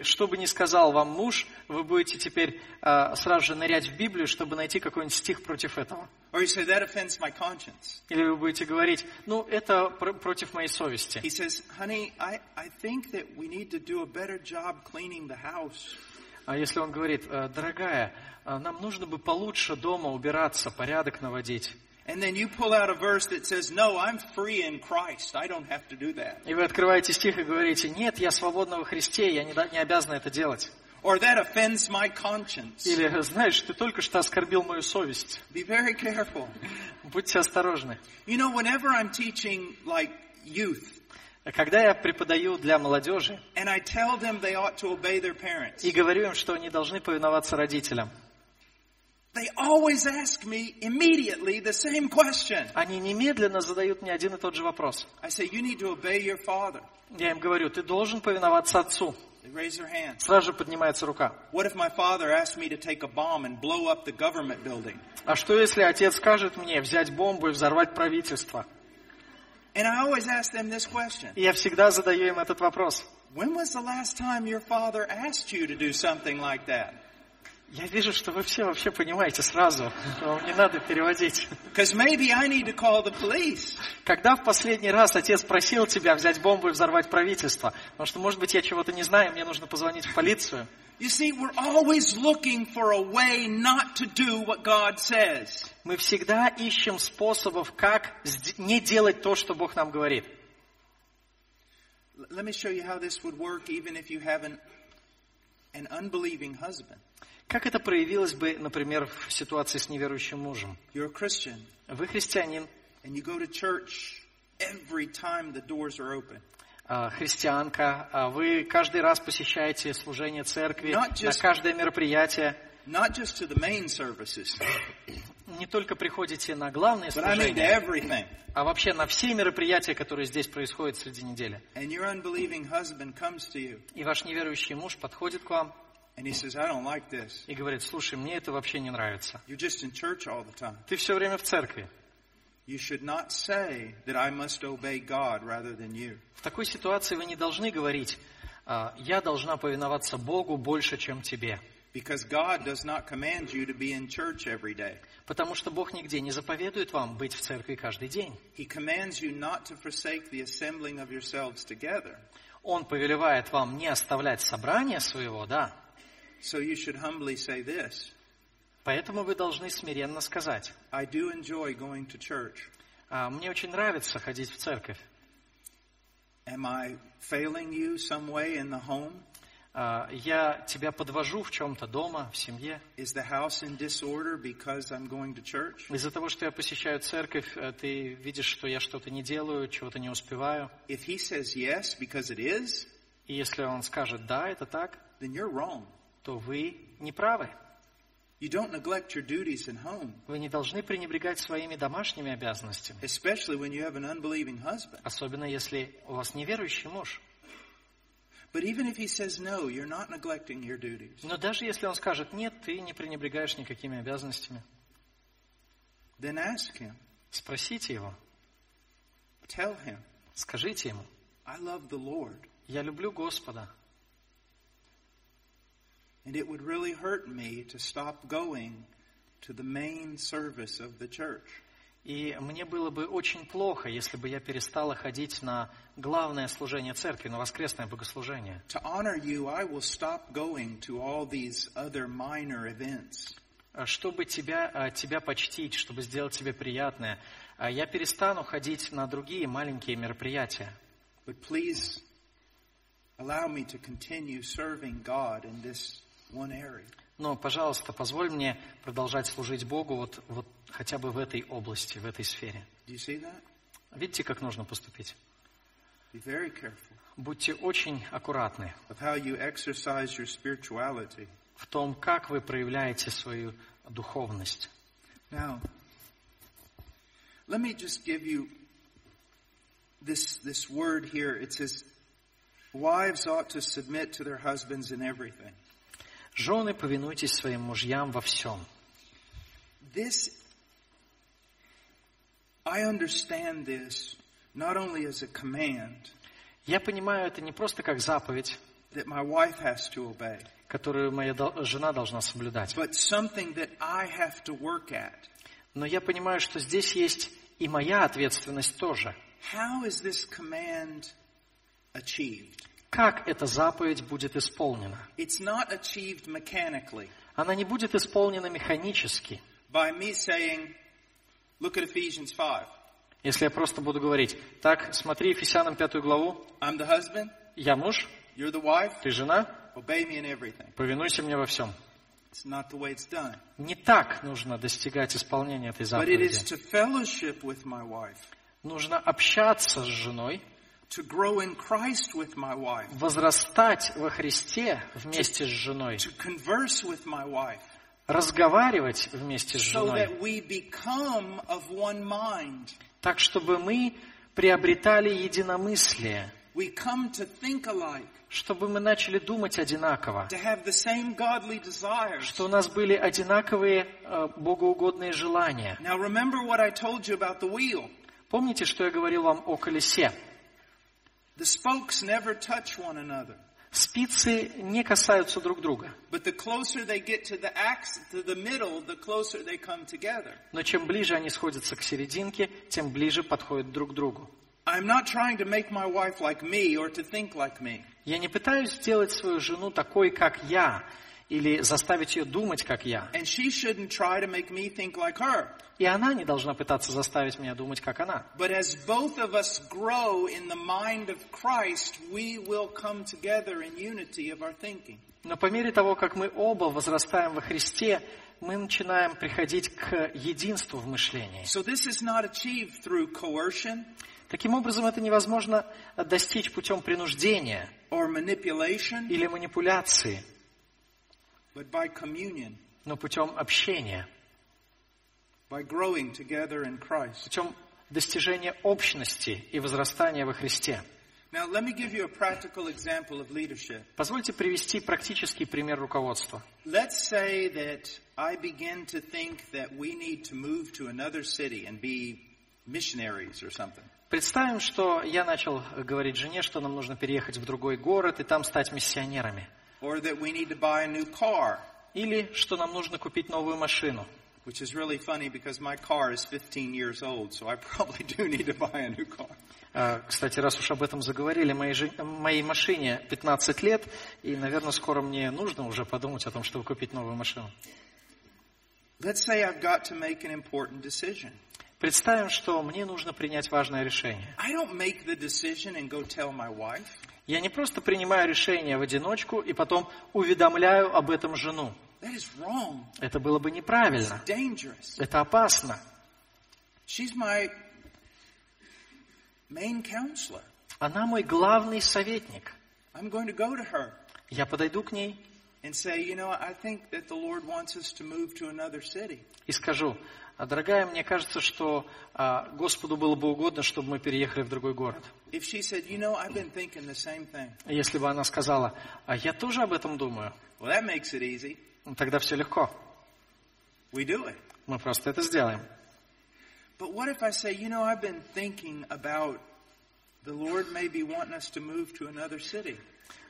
S2: Что бы ни сказал вам муж, вы будете теперь а, сразу же нырять в Библию, чтобы найти какой-нибудь стих против этого.
S1: Say.
S2: Или вы будете говорить, ну, это пр- против моей совести.
S1: Says, I, I.
S2: А если он говорит, «Э, дорогая, а нам нужно бы получше дома убираться, порядок наводить.
S1: And then you pull out a verse that says, no, I'm free in Christ. I don't have to do that.
S2: И вы открываете стих и говорите, нет, я свободна во Христе, я не, не обязана это делать.
S1: Or that offends my conscience.
S2: Или, знаешь, ты только что оскорбил мою совесть.
S1: Be very careful.
S2: Будьте осторожны.
S1: You know, whenever I'm teaching like youth,
S2: Когда я преподаю для молодежи и говорю им, что они должны повиноваться родителям,
S1: they always ask me immediately the same question.
S2: они немедленно задают мне один и тот же вопрос.
S1: I say, you need to obey your father.
S2: Я им говорю, ты должен повиноваться отцу.
S1: They raise their hands.
S2: Сразу же поднимается рука.
S1: What if my father asked me to take a bomb and blow up the government building?
S2: А что если отец скажет мне взять бомбу и взорвать правительство?
S1: And I always ask them this question.
S2: И я всегда задаю им этот вопрос.
S1: When was the last time your father asked you to do something like that?
S2: Я вижу, что вы все вообще понимаете сразу. Вам не надо переводить.
S1: Maybe I need to call the police.
S2: Когда в последний раз отец просил тебя взять бомбу и взорвать правительство? Потому что, может быть, я чего-то не знаю, мне нужно позвонить в полицию.
S1: You see, we're always looking for a way not to do what God says.
S2: Мы всегда ищем способов, как не делать то, что Бог нам говорит.
S1: Let me show you how this would work even if you have an, an unbelieving husband.
S2: Как это проявилось бы, например, в ситуации с неверующим мужем? Вы христианин,
S1: and you go to church every time the doors are open.
S2: а, христианка, а вы каждый раз посещаете служение церкви,
S1: Not
S2: на
S1: just-
S2: каждое мероприятие,
S1: just
S2: не только приходите на главные
S1: I mean
S2: служения, а вообще на все мероприятия, которые здесь происходят среди недели. И ваш неверующий муж подходит к вам
S1: and he says, I don't like this.
S2: и говорит, слушай, мне это вообще не нравится.
S1: You're just in church all the time.
S2: Ты все время в церкви.
S1: You should not say that I must obey God rather than you.
S2: В такой ситуации вы не должны говорить, «А, я должна повиноваться Богу больше, чем тебе.
S1: Because God does not command you to be in church every day.
S2: Потому что Бог нигде не заповедует вам быть в церкви каждый день.
S1: He commands you not to forsake the assembling of yourselves together.
S2: Он повелевает вам не оставлять собрание своего, да.
S1: So you should humbly say this
S2: Поэтому вы должны смиренно сказать,
S1: I do enjoy going to church.
S2: «А, мне очень нравится ходить в церковь.
S1: Am I failing you some way in the home?
S2: Я тебя подвожу в чем-то дома, в семье.
S1: Is the house in disorder because I'm going to church?
S2: Из-за того, что я посещаю церковь, э, ты видишь, что я что-то не делаю, чего-то не успеваю.
S1: If he says yes because it is,
S2: И если он скажет «да, это так»,
S1: then you're wrong.
S2: То вы не правы.
S1: You don't neglect your duties in home,
S2: Вы не должны пренебрегать своими домашними обязанностями,
S1: especially when you have an unbelieving husband.
S2: особенно если у вас неверующий муж.
S1: But even if he says no, you're not neglecting your duties.
S2: Но даже если он скажет «нет», ты не пренебрегаешь никакими обязанностями.
S1: Then ask him,
S2: Спросите его,
S1: tell him,
S2: скажите ему
S1: I love the Lord.
S2: «я люблю Господа».
S1: And it would really hurt me to stop going to the main service of the church.
S2: И мне было бы очень плохо, если бы я перестала ходить на главное служение церкви, на воскресное богослужение. А Чтобы тебя, а, тебя почтить, чтобы сделать тебе приятное, а я перестану ходить на другие маленькие мероприятия.
S1: But please allow me to continue serving God in this.
S2: Но, пожалуйста, позволь мне продолжать служить Богу вот, вот хотя бы в этой области, в этой сфере.
S1: Do you see that?
S2: Видите, как нужно поступить?
S1: Be very careful
S2: Будьте очень аккуратны
S1: of how you exercise your spirituality.
S2: в том, как вы проявляете свою духовность.
S1: Now, let me just give you this, this word here. It says, wives ought to submit to their husbands in everything.
S2: Жены, повинуйтесь своим мужьям во всем.
S1: This, I understand this not only as a command
S2: Я понимаю это не просто как заповедь,
S1: that my wife has to obey,
S2: которую моя жена должна соблюдать,
S1: but something that I have to work at.
S2: но я понимаю, что здесь есть и моя ответственность тоже.
S1: How is this command achieved?
S2: Как эта заповедь будет исполнена?
S1: It's not achieved mechanically
S2: Она не будет исполнена механически,
S1: by me saying, look at Ephesians 5.
S2: если я просто буду говорить, так, смотри Ефесянам пятую главу,
S1: I'm the husband,
S2: я муж,
S1: you're the wife,
S2: ты жена,
S1: obey me in everything.
S2: повинуйся мне во всем.
S1: It's not the way it's done.
S2: Не так нужно достигать исполнения этой
S1: But it is
S2: заповеди.
S1: to fellowship with my wife,
S2: Нужно общаться с женой,
S1: to grow in Christ with my wife,
S2: возрастать во Христе вместе с женой,
S1: to converse with my wife,
S2: разговаривать вместе с
S1: so
S2: женой,
S1: that we become of one mind.
S2: так чтобы мы приобретали единомыслие,
S1: We come to think alike,
S2: чтобы мы начали думать одинаково,
S1: to have the same godly desires.
S2: что у нас были одинаковые э, богоугодные желания.
S1: Now remember what I told you about the wheel.
S2: Помните, что я говорил вам о колесе?
S1: The spokes never touch one another.
S2: Спицы не касаются друг друга, но чем ближе они сходятся к серединке, тем ближе подходят друг к другу.
S1: I'm not trying to make my wife like me or to think like me.
S2: Я не пытаюсь сделать свою жену такой, как я, или заставить ее думать, как я.
S1: And she shouldn't try to make me think like her.
S2: И она не должна пытаться заставить меня думать, как она.
S1: But as both of us grow in the mind of Christ, we will come together in unity of our thinking.
S2: Но по мере того, как мы оба возрастаем во Христе, мы начинаем приходить к единству в мышлении.
S1: So this is not achieved through coercion
S2: Таким образом, это невозможно достичь путем принуждения или манипуляции, но путем общения,
S1: by growing together in Christ.
S2: путем достижения общности и возрастания во Христе.
S1: Now let me give you a practical example of leadership.
S2: Позвольте привести практический пример руководства.
S1: Let's say that I begin to think that we need to move to another city and be missionaries or something.
S2: Представим, что я начал говорить жене, что нам нужно переехать в другой город и там стать миссионерами.
S1: Or that we need to buy a new car,
S2: Или что нам нужно купить новую машину.
S1: which is really funny because my car is 15 years old, so I probably do need to buy a new car.
S2: А, Кстати, раз уж об этом заговорили, моей, жен- моей машине 15 лет, и, наверное, скоро мне нужно уже подумать о том, чтобы купить новую машину.
S1: Let's say I've got to make an important decision.
S2: Представим, что мне нужно принять важное решение.
S1: I don't make the decision and go tell my wife.
S2: Я не просто принимаю решение в одиночку и потом уведомляю об этом жену. Это было бы неправильно. Это опасно. Она мой главный советник. Я подойду к ней
S1: and say, you know, I think that the Lord wants us to move to another city.
S2: и скажу, «А, дорогая, мне кажется, что а, Господу было бы угодно, чтобы мы переехали в другой город.
S1: Said, you know.
S2: Если бы она сказала, а я тоже об этом думаю,
S1: Well, that makes it easy.
S2: ну, тогда все легко.
S1: We do it.
S2: Мы просто это сделаем.
S1: But what if I say, you know, I've been thinking about the Lord maybe wanting us to move to another city.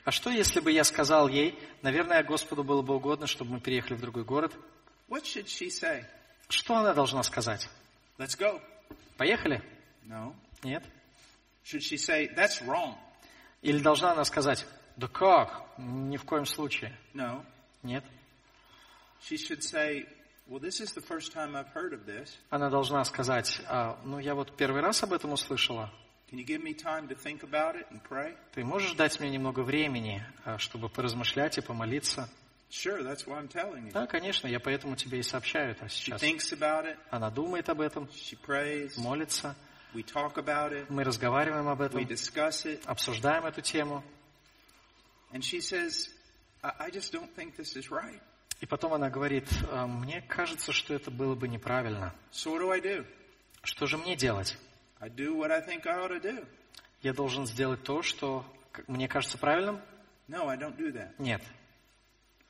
S2: А что, если бы я сказал ей, наверное, Господу было бы угодно, чтобы мы переехали в другой город?
S1: What should she say?
S2: Что она должна сказать?
S1: Let's go.
S2: Поехали?
S1: No.
S2: Нет?
S1: Should she say, that's wrong?
S2: Или должна она сказать, да как? Ни в коем случае.
S1: No.
S2: Нет?
S1: She should say, well, this is the first time I've heard of this.
S2: Она должна сказать, «А, ну я вот первый раз об этом услышала.
S1: Can you give me time to think about it and pray?
S2: Ты можешь дать мне немного времени, а, чтобы поразмышлять и помолиться?
S1: Sure, that's why I'm telling you.
S2: Да, конечно, я поэтому тебе и сообщаю это
S1: She
S2: сейчас.
S1: thinks about it.
S2: Она думает об этом,
S1: She prays.
S2: молится,
S1: We talk about it.
S2: мы разговариваем об
S1: We
S2: этом,
S1: discuss it.
S2: обсуждаем эту тему.
S1: And she says, I, I just don't think this is right.
S2: И потом она говорит, «А, мне кажется, что это было бы неправильно.
S1: So what do I do?
S2: Что же мне делать?
S1: I do what I think I ought to do.
S2: Я должен сделать то, что мне кажется правильным?
S1: No, I don't do that.
S2: Нет.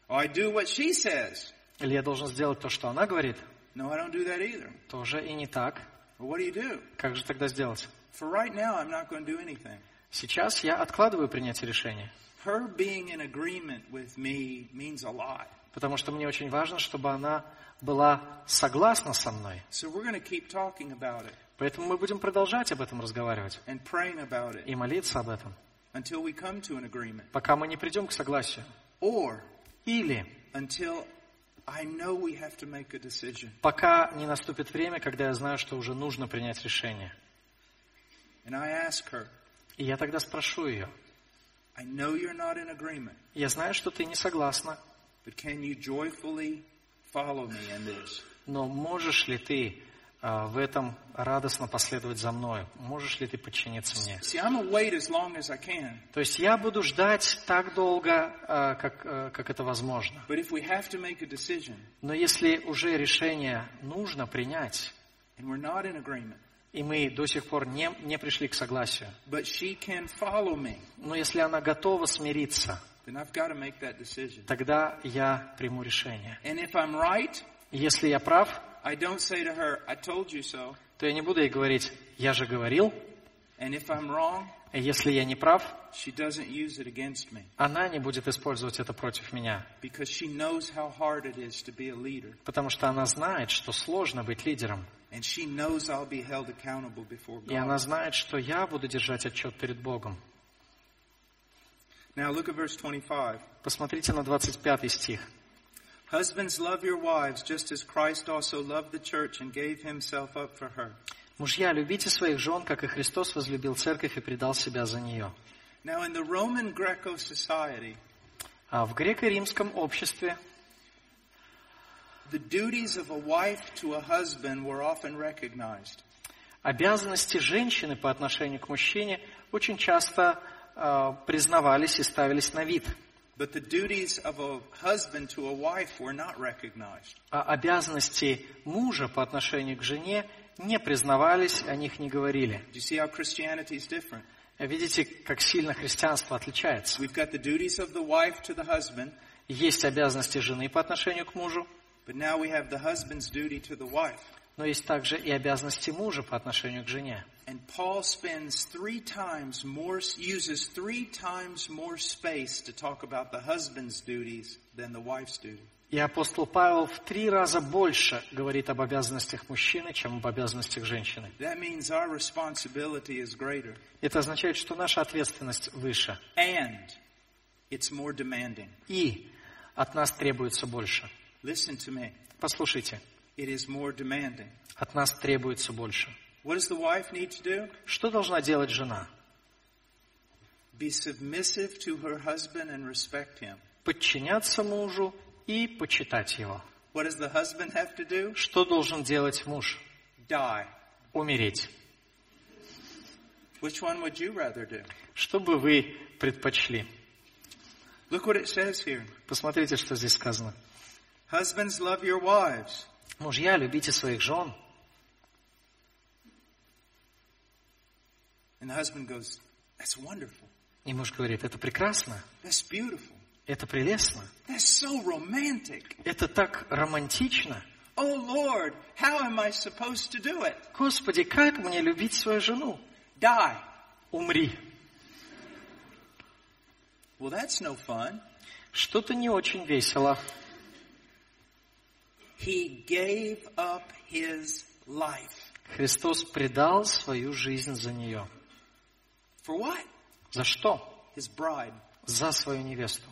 S1: Oh, I do what she says.
S2: Или я должен сделать то, что она говорит?
S1: No, I don't do that either.
S2: Тоже и не так.
S1: Well, what do you do?
S2: Как же тогда сделать?
S1: For right now, I'm not going to do anything.
S2: Сейчас я откладываю принятие решения,
S1: Her being in agreement with me means a lot.
S2: потому что мне очень важно, чтобы она была согласна со мной.
S1: So we're going to keep talking about it
S2: Поэтому мы будем продолжать об этом разговаривать
S1: and praying about it
S2: и молиться об этом,
S1: until we come to an agreement.
S2: пока мы не придем к согласию.
S1: Or
S2: Или
S1: until I know we have to make a decision.
S2: пока не наступит время, когда я знаю, что уже нужно принять решение.
S1: And I ask her,
S2: И я тогда спрошу ее,
S1: I know you're not in agreement,
S2: я знаю, что ты не согласна,
S1: but can you joyfully follow me in this?
S2: но можешь ли ты в этом радостно последовать за мною. Можешь ли ты подчиниться мне?
S1: See, as as.
S2: То есть я буду ждать так долго, а, как, а, как это возможно.
S1: But if we have to make a decision
S2: Но если уже решение нужно принять,
S1: and we're not in agreement,
S2: и мы до сих пор не, не пришли к согласию,
S1: but she can follow me,
S2: но если она готова смириться,
S1: then I've got to make that decision.
S2: тогда я приму решение.
S1: And if I'm right,
S2: Если я прав,
S1: I don't say to her, I told you so.
S2: то я не буду ей говорить, я же говорил,
S1: And if I'm wrong,
S2: если я не прав,
S1: she doesn't use it against me
S2: она не будет использовать это против меня,
S1: because she knows how hard it is to be a leader.
S2: потому что она знает, что сложно быть лидером.
S1: And she knows I'll be held accountable before
S2: И она
S1: God.
S2: знает, что я буду держать отчет перед Богом.
S1: Now look at verse 25.
S2: Посмотрите на 25 стих.
S1: Husbands, love your wives just as Christ also loved the church and gave himself up for her.
S2: Мужья, любите своих жен, как и Христос возлюбил церковь и предал себя за нее.
S1: Now in the Roman Greco society,
S2: А в греко-римском обществе
S1: the duties of a wife to a husband were often recognized.
S2: обязанности женщины по отношению к мужчине очень часто а, признавались и ставились на вид.
S1: But the duties of a husband to a wife were not recognized.
S2: А обязанности мужа по отношению к жене не признавались, о них не говорили.
S1: Do you see how Christianity is different?
S2: Видите, как сильно христианство отличается.
S1: We've got the duties of the wife to the husband,
S2: Есть обязанности жены по отношению к мужу,
S1: but now we have the husband's duty to the wife.
S2: но есть также и обязанности мужа по отношению к жене.
S1: And Paul spends three times more, uses three times more space to talk about the husband's duties than the wife's duty.
S2: И апостол Павел в три раза больше говорит об обязанностях мужчины, чем об обязанностях женщины.
S1: That means our responsibility is greater.
S2: Это означает, что наша ответственность выше.
S1: And it's more demanding.
S2: И от нас требуется больше.
S1: Listen to me.
S2: Послушайте,
S1: It is more demanding.
S2: от нас требуется больше.
S1: What does the wife need to do?
S2: Что должна делать жена?
S1: Be submissive to her husband and respect him.
S2: Подчиняться мужу и почитать его.
S1: What does the husband have to do?
S2: Что должен делать муж?
S1: Die.
S2: Умереть.
S1: Which one would you rather do?
S2: Что бы вы предпочли?
S1: Look what it says here.
S2: Посмотрите, что здесь сказано.
S1: Husbands, love your wives.
S2: Мужья, любите своих жен.
S1: And the husband goes, That's wonderful.
S2: И муж говорит, это прекрасно,
S1: That's beautiful.
S2: это прелестно,
S1: That's so romantic.
S2: это так романтично.
S1: Oh Lord, how am I supposed to do it?
S2: Господи, как мне любить свою жену?
S1: Die.
S2: Умри.
S1: Well, that's no fun.
S2: Что-то не очень весело.
S1: He gave up his life.
S2: Христос предал свою жизнь за нее.
S1: For what?
S2: За что?
S1: His bride.
S2: За свою невесту.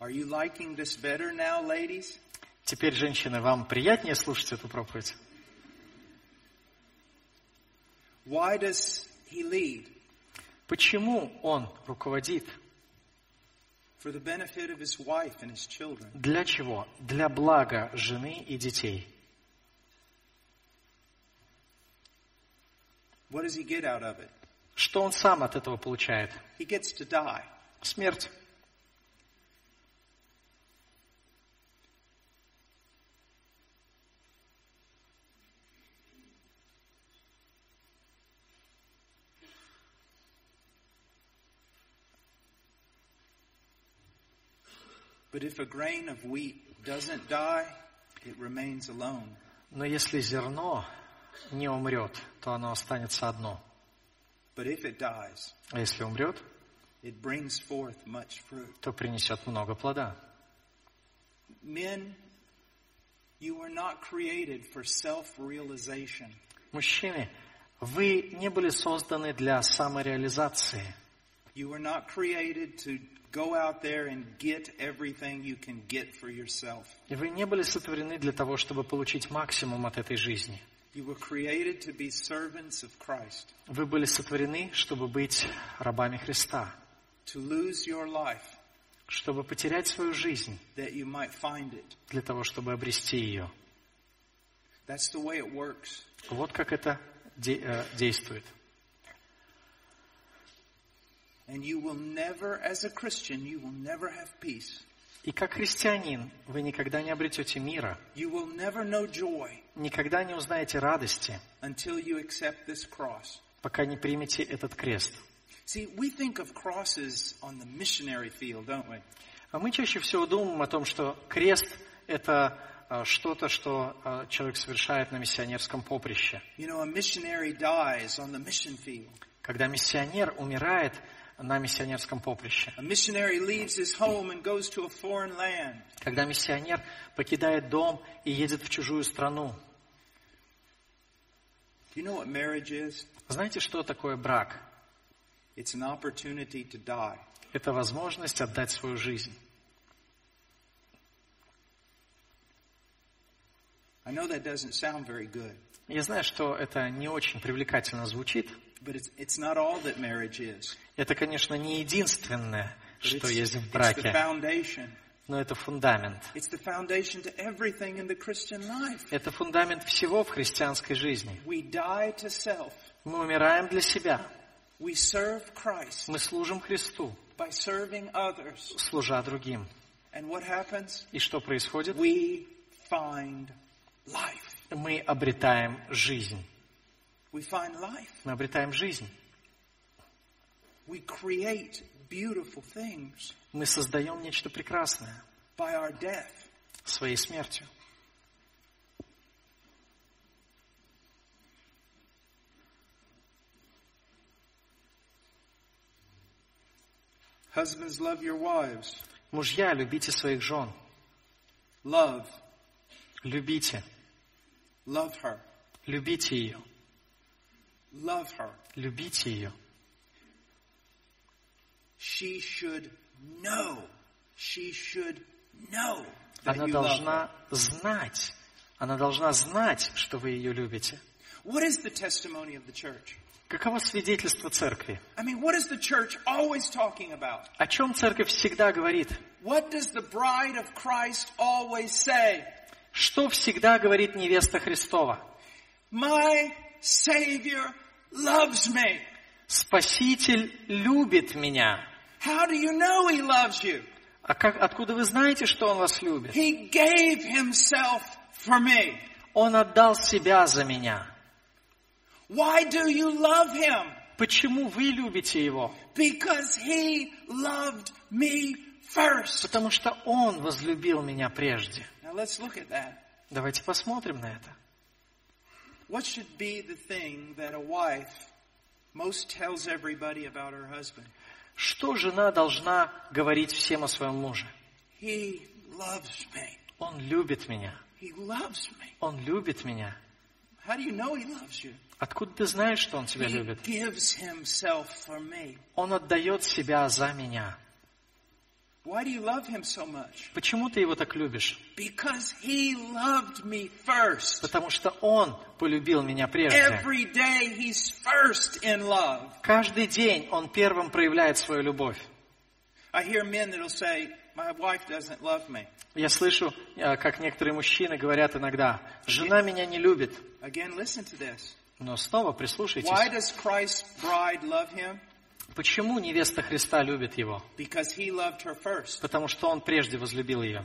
S1: Are you liking this better now, ladies?
S2: Теперь, женщины, вам приятнее слушать эту проповедь?
S1: Why does he lead?
S2: Почему он руководит?
S1: For the benefit of his wife and his children.
S2: Для чего? Для блага жены и детей.
S1: What does he get out of it?
S2: Что он сам от этого получает?
S1: He gets to die.
S2: Смерть.
S1: But if a grain of wheat doesn't die, it remains alone.
S2: Но если зерно не умрет, то оно останется одно.
S1: But if it dies,
S2: А если умрет,
S1: it brings forth much fruit.
S2: то принесет много плода.
S1: Men, you were not created for self-realization.
S2: Мужчины, вы не были созданы для самореализации.
S1: You were not created to go out there and get everything you can get for yourself.
S2: И вы не были сотворены для того, чтобы получить максимум от этой жизни.
S1: You were created to be servants of Christ,
S2: Вы были сотворены, чтобы быть рабами Христа,
S1: to lose your life
S2: чтобы потерять свою жизнь,
S1: that you might find it.
S2: для того, чтобы обрести ее.
S1: That's the way it works.
S2: Вот как это де- э, действует.
S1: And you will never, as a Christian, you will never have peace.
S2: И как христианин вы никогда не обретете мира,
S1: You will never know joy
S2: никогда не узнаете радости,
S1: until you accept this cross.
S2: пока не примете этот крест.
S1: See, we think of crosses on the missionary field, don't we?
S2: А мы чаще всего думаем о том, что крест – это э, что-то, что э, человек совершает на миссионерском поприще.
S1: You know, a missionary dies on the mission field.
S2: Когда миссионер умирает на миссионерском поприще. Когда миссионер покидает дом и едет в чужую страну. Знаете, что такое брак? Это возможность отдать свою жизнь. Я знаю, что это не очень привлекательно звучит.
S1: But it's, it's not all that marriage is.
S2: Это, конечно, не единственное, что есть в
S1: it's the
S2: браке,
S1: foundation.
S2: но это фундамент.
S1: It's the foundation to everything in the Christian life.
S2: Это фундамент всего в христианской жизни.
S1: We die to self.
S2: Мы умираем для себя.
S1: We serve Christ
S2: Мы служим Христу,
S1: by serving others.
S2: служа другим.
S1: And what happens?
S2: И что происходит?
S1: We find life.
S2: Мы обретаем жизнь.
S1: We find life.
S2: Мы обретаем жизнь.
S1: We create beautiful things
S2: Мы создаем нечто прекрасное
S1: by our death.
S2: своей смертью.
S1: Husbands, love your wives.
S2: Мужья, любите своих жен.
S1: Love.
S2: Любите.
S1: Love her.
S2: Любите ее.
S1: Love her.
S2: Любите ее.
S1: She should know. She should know that
S2: Она
S1: you love her.
S2: должна знать. Она должна знать, что вы ее любите.
S1: What is the testimony of the church?
S2: Каково свидетельство церкви?
S1: I mean, what is the church always talking about?
S2: О чем церковь всегда говорит?
S1: What does the bride of Christ always say?
S2: Что всегда говорит невеста Христова?
S1: My Savior loves me.
S2: Спаситель любит меня.
S1: How do you know He loves you?
S2: А как, откуда вы знаете, что Он вас любит?
S1: He gave Himself for me.
S2: Он отдал себя за меня.
S1: Why do you love Him?
S2: Почему вы любите Его?
S1: Because He loved me first.
S2: Потому что Он возлюбил меня прежде.
S1: Now let's look at that.
S2: Давайте посмотрим на это.
S1: What should be the thing that a wife most tells everybody about her husband?
S2: Что жена должна говорить всем о своем муже?
S1: He loves me.
S2: Он любит меня.
S1: He loves me.
S2: Он любит меня.
S1: How do you know he loves you?
S2: Откуда ты знаешь, что Он тебя
S1: He
S2: любит?
S1: gives himself for me.
S2: Он отдает себя за меня.
S1: Why do you love him so much?
S2: Почему ты его так любишь?
S1: Because he loved me first.
S2: Потому что он полюбил меня прежде.
S1: Every day he's first in love.
S2: Каждый день он первым проявляет свою любовь.
S1: I hear men that'll say, my wife doesn't love me.
S2: Я слышу, э, как некоторые мужчины говорят иногда, жена меня не любит.
S1: Again, listen to this.
S2: Но снова
S1: Why
S2: прислушайтесь.
S1: does Christ's bride love him?
S2: Почему невеста Христа любит его?
S1: Because he loved her first.
S2: Потому что он прежде возлюбил ее.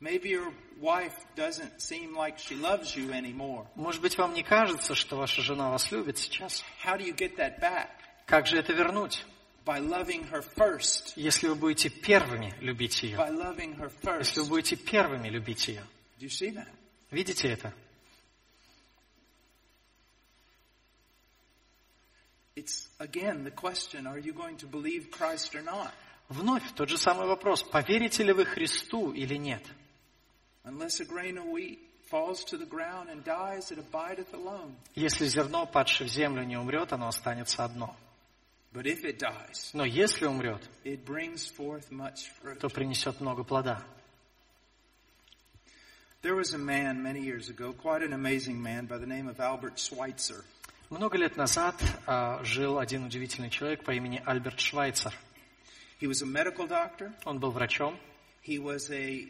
S1: Maybe your wife doesn't seem like she loves you anymore.
S2: Может быть, вам не кажется, что ваша жена вас любит сейчас?
S1: How do you get that back?
S2: Как же это вернуть?
S1: By loving her first.
S2: Если вы будете первыми любить ее.
S1: By loving her first.
S2: Если вы будете первыми любить ее.
S1: Do you see that?
S2: Видите это?
S1: It's again the question, are you going to believe Christ or not?
S2: Вновь тот же самый вопрос. Поверите ли вы Христу или нет?
S1: Unless a grain of wheat falls to the ground and dies, it abideth alone.
S2: Если зерно, падшее в землю, не умрет, оно останется одно.
S1: But if it dies,
S2: Но если умрет,
S1: it brings forth much fruit.
S2: то принесет много плода.
S1: There was a man many years ago, quite an amazing man, by the name of Albert Schweitzer.
S2: Много лет назад а, жил один удивительный человек по имени Альберт Швайцер.
S1: He was a medical doctor.
S2: Он был врачом,
S1: He was a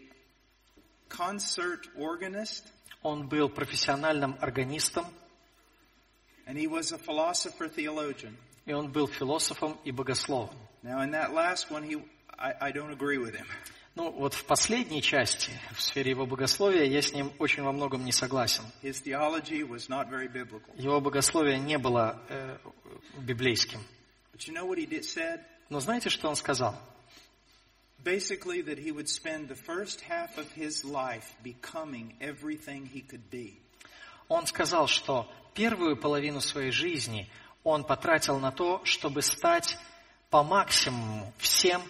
S1: concert organist.
S2: он был профессиональным органистом,
S1: And he was a philosopher theologian.
S2: и он был философом и богословом.
S1: Now, in that last one, he, I, I don't agree with him.
S2: Ну, вот в последней части, в сфере его богословия, я с ним очень во многом не согласен. Его богословие не было э, библейским. Но знаете, что он сказал?
S1: Basically, that he would spend the first half of his life becoming everything he could be.
S2: Он сказал, что первую половину своей жизни он потратил на то, чтобы стать по максимуму всем,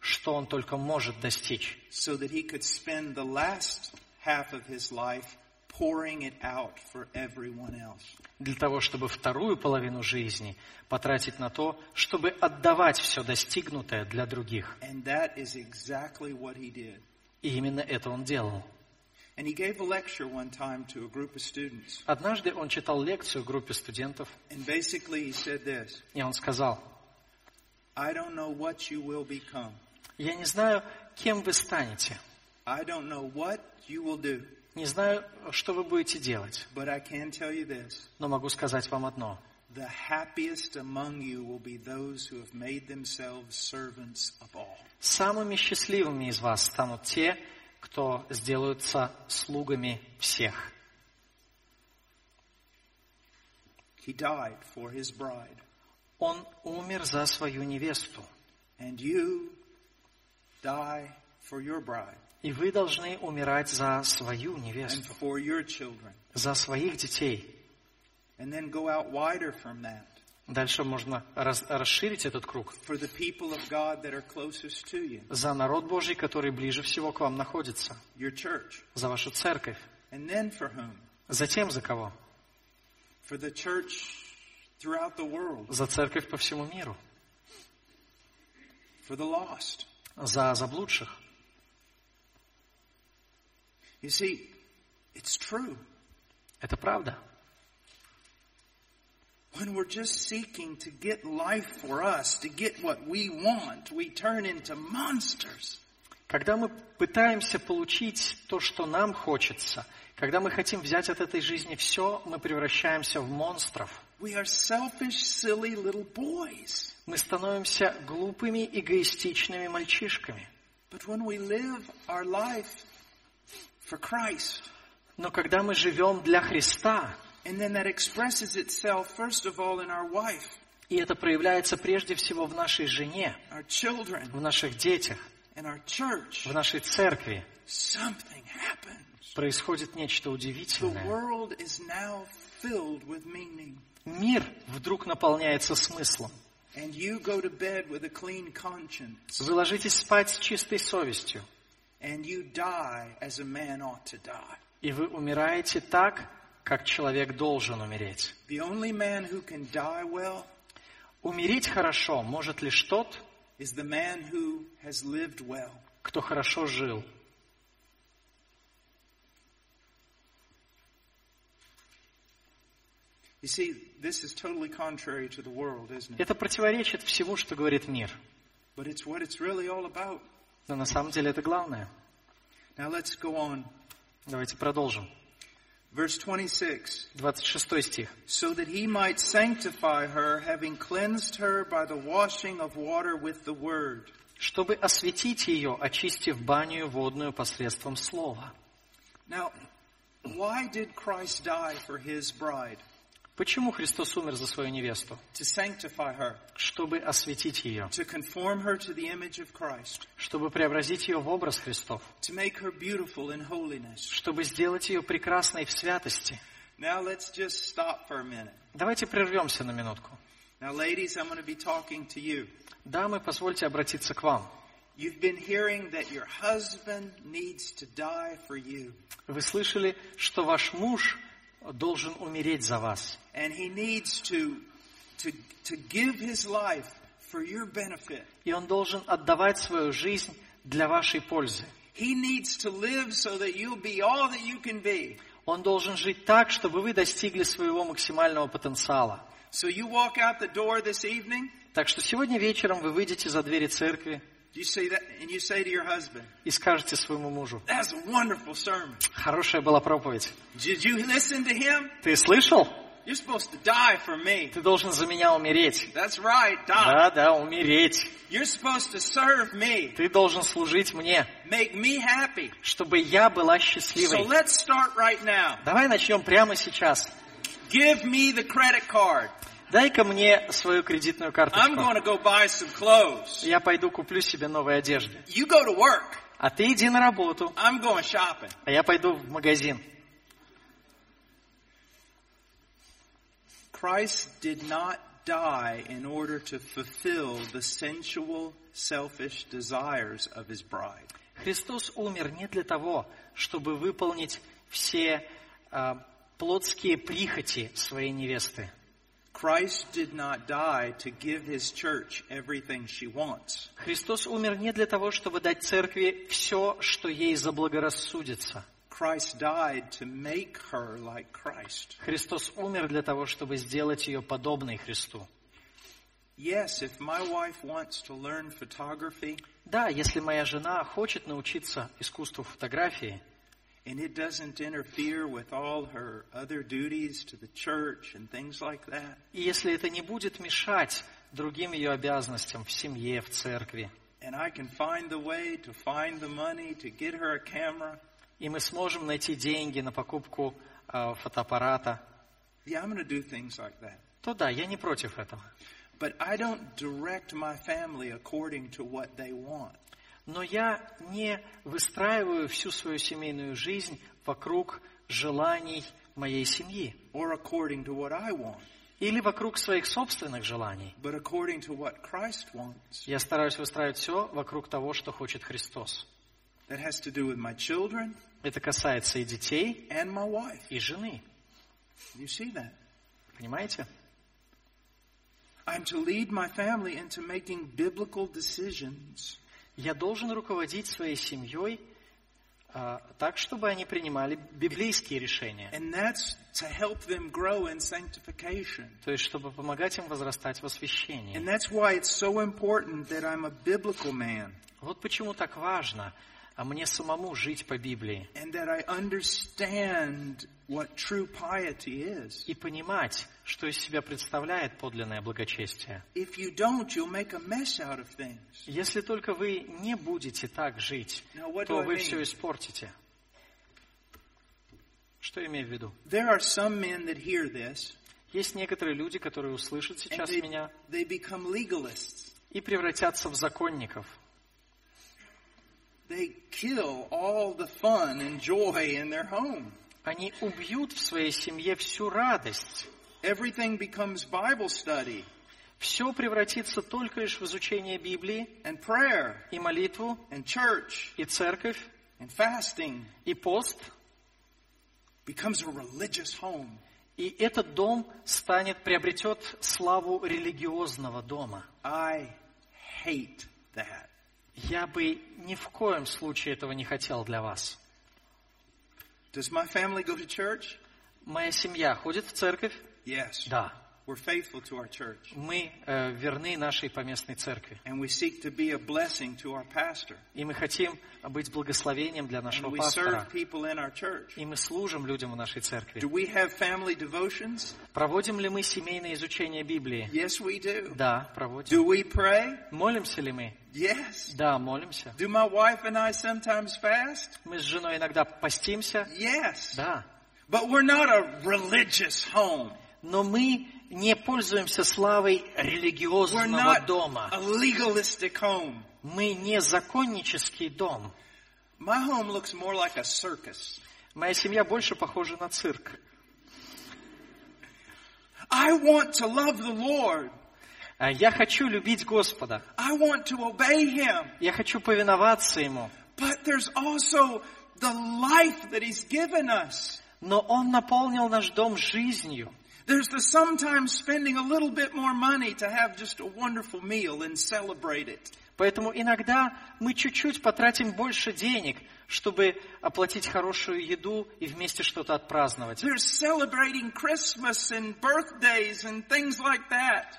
S2: что он только может достичь.
S1: so that he could spend the last half of his life pouring it out for everyone else.
S2: Для того, чтобы вторую половину жизни потратить на то, чтобы отдавать все достигнутое для других.
S1: And that is exactly what he did.
S2: И именно это он делал.
S1: And he gave a lecture one time to a group of students.
S2: Однажды он читал лекцию группе студентов,
S1: And basically he said this,
S2: и он сказал,
S1: I don't know what you will become.
S2: Я не знаю, кем вы станете,
S1: I don't know what you will do.
S2: не знаю, что вы будете делать,
S1: But I can tell you this.
S2: но могу сказать вам одно.
S1: The happiest among you will be those who have made themselves servants of all.
S2: Самыми счастливыми из вас станут те, кто сделаются слугами всех.
S1: He died for his bride.
S2: Он умер за свою невесту.
S1: And you die for your bride
S2: И вы должны умирать за свою
S1: and
S2: невесту,
S1: for your children.
S2: за своих детей.
S1: And then go out wider from that
S2: Дальше можно раз- расширить этот круг.
S1: for the people of God that are closest to you,
S2: За народ Божий, который ближе всего к вам находится.
S1: your church.
S2: За вашу церковь.
S1: And then for whom?
S2: Затем за кого?
S1: For the church throughout the world,
S2: За церковь по всему миру. За заблудших.
S1: You see, it's true.
S2: Это правда.
S1: When we're just seeking to get life for us, to get what we want, we turn into monsters.
S2: Когда мы пытаемся получить то, что нам хочется, когда мы хотим взять от этой жизни все, мы превращаемся в монстров.
S1: We are selfish, silly little boys.
S2: Мы становимся глупыми, эгоистичными мальчишками.
S1: But when we live our life for Christ,
S2: Но когда мы живем для Христа,
S1: and then that expresses itself, first of all, in our wife,
S2: и это проявляется прежде всего в нашей жене,
S1: our children,
S2: в наших детях,
S1: and our church,
S2: в нашей церкви,
S1: something happens.
S2: происходит нечто
S1: The
S2: удивительное.
S1: world is now filled with meaning.
S2: Мир вдруг наполняется смыслом.
S1: And you go to bed with a clean conscience.
S2: Вы ложитесь спать с чистой совестью,
S1: And you die as a man ought to die.
S2: и вы умираете так, как человек должен умереть.
S1: The only man who can die well
S2: Умереть хорошо может лишь тот,
S1: is the man who has lived well.
S2: кто хорошо жил.
S1: You see, this is totally contrary to the world, isn't it?
S2: Это противоречит всему, что говорит мир.
S1: But it's what it's really all about.
S2: Но на самом деле это главное.
S1: Now let's go on.
S2: Давайте продолжим.
S1: Verse 26.
S2: 26 стих.
S1: So that he might sanctify her, having cleansed her by the washing of water with the word.
S2: «Чтобы осветить ее, очистив баню водную посредством слова».
S1: Now, why did Christ die for his bride?
S2: Почему Христос умер за свою невесту? Чтобы осветить ее,
S1: to conform her to the image of Christ,
S2: чтобы преобразить ее в образ Христов,
S1: to make her beautiful in holiness.
S2: чтобы сделать ее прекрасной в святости.
S1: Now let's just stop for a minute.
S2: Давайте прервемся на минутку.
S1: Now ladies, I'm going to be talking to you.
S2: Дамы, позвольте обратиться к вам. Вы слышали, что ваш муж должен умереть за вас.
S1: And he needs to, to, to give his life for your benefit.
S2: И он должен отдавать свою жизнь для вашей пользы.
S1: He needs to live so that you'll be all that you can be.
S2: Он должен жить так, чтобы вы достигли своего максимального потенциала.
S1: So you walk out the door this evening
S2: Так что сегодня вечером вы выйдете за двери церкви
S1: you say that, and you say to your husband,
S2: и скажете своему мужу,
S1: "That's a wonderful sermon."
S2: хорошая была проповедь.
S1: Did you listen to him?
S2: Ты слышал?
S1: You're supposed to die for me.
S2: Ты должен за меня умереть.
S1: That's right, die.
S2: Да, да, умереть.
S1: You're supposed to serve me,
S2: Ты должен служить мне,
S1: make me happy.
S2: чтобы я была
S1: So
S2: счастливой.
S1: let's start right now.
S2: Давай начнем прямо сейчас.
S1: Give me the credit card.
S2: Дай-ка мне свою кредитную карточку.
S1: go clothes.
S2: Я пойду куплю себе новые одежды. А ты иди на работу, а я пойду в магазин.
S1: Christ did not die in order to fulfill the sensual, selfish desires of his bride.
S2: Христос умер не для того, чтобы выполнить все а, плотские прихоти своей невесты.
S1: Christ did not die to give his church everything she wants.
S2: Христос умер не для того, чтобы дать церкви все, что ей заблагорассудится.
S1: Christ died to make her like Christ.
S2: Христос умер для того, чтобы сделать ее подобной Христу.
S1: Yes, if my wife wants to learn photography
S2: Да, если моя жена хочет научиться искусству фотографии,
S1: and it doesn't interfere with all her other duties to the church and things like that,
S2: и если это не будет мешать другим ее обязанностям в семье, в церкви,
S1: and I can find the way to find the money to get her a camera,
S2: и мы сможем найти деньги на покупку а, фотоаппарата,
S1: yeah, I'm going to do things like that.
S2: то да, я не против этого.
S1: But I don't direct my family according to what they want.
S2: Но я не выстраиваю всю свою семейную жизнь вокруг желаний моей семьи
S1: or according to what I want,
S2: или вокруг своих собственных желаний.
S1: but according to what Christ wants.
S2: Я стараюсь выстраивать все вокруг того, что хочет Христос.
S1: That has to do with my children
S2: Это касается и детей,
S1: and my wife.
S2: и жены.
S1: You see that?
S2: Понимаете?
S1: I'm to lead my family into making biblical decisions.
S2: Я должен руководить своей семьей а, так, чтобы они принимали библейские решения.
S1: And that's to help them grow in sanctification.
S2: То есть, чтобы помогать им возрастать в освящении.
S1: And that's why it's so important that I'm a biblical man
S2: Вот почему так важно а мне самому жить по Библии и понимать, что из себя представляет подлинное благочестие. Если только вы не будете так жить, то вы все испортите. Что имею в виду? Есть некоторые люди, которые услышат сейчас меня и превратятся в законников.
S1: They kill all the fun and joy in their home.
S2: Они убьют в своей семье всю радость.
S1: Everything becomes Bible study
S2: Все превратится только лишь в изучение Библии
S1: and prayer
S2: и молитву,
S1: and church
S2: и церковь,
S1: and fasting
S2: и пост.
S1: becomes a religious home.
S2: И этот дом станет, приобретет славу религиозного дома.
S1: I hate that.
S2: Я бы ни в коем случае этого не хотел для вас.
S1: Does my family go to church?
S2: Моя семья ходит в церковь?
S1: Yes.
S2: Да.
S1: We're faithful to our church.
S2: Мы э, верны нашей поместной церкви.
S1: And we seek to be a blessing to our pastor.
S2: И мы хотим быть благословением для
S1: And
S2: нашего
S1: we
S2: пастора.
S1: serve people in our church.
S2: И мы служим людям в нашей церкви.
S1: Do we have family devotions?
S2: Проводим ли мы семейное изучение Библии?
S1: Yes, we do.
S2: Да, проводим.
S1: Do we pray?
S2: Молимся ли мы?
S1: Yes.
S2: Да, молимся.
S1: Do my wife and I sometimes fast?
S2: Мы с женой иногда постимся?
S1: Yes.
S2: Да.
S1: But we're not a religious home.
S2: Но мы не пользуемся славой религиозного дома. Мы не законнический дом. Моя семья больше похожа на цирк.
S1: I want to love the Lord.
S2: А Я хочу любить Господа.
S1: I want to obey Him.
S2: Я хочу повиноваться Ему.
S1: But there's also the life that He's given us.
S2: Но Он наполнил наш дом жизнью.
S1: There's the sometimes spending a little bit more money to have just a wonderful meal and celebrate it.
S2: Поэтому иногда мы чуть-чуть потратим больше денег, чтобы оплатить хорошую еду и вместе что-то отпраздновать.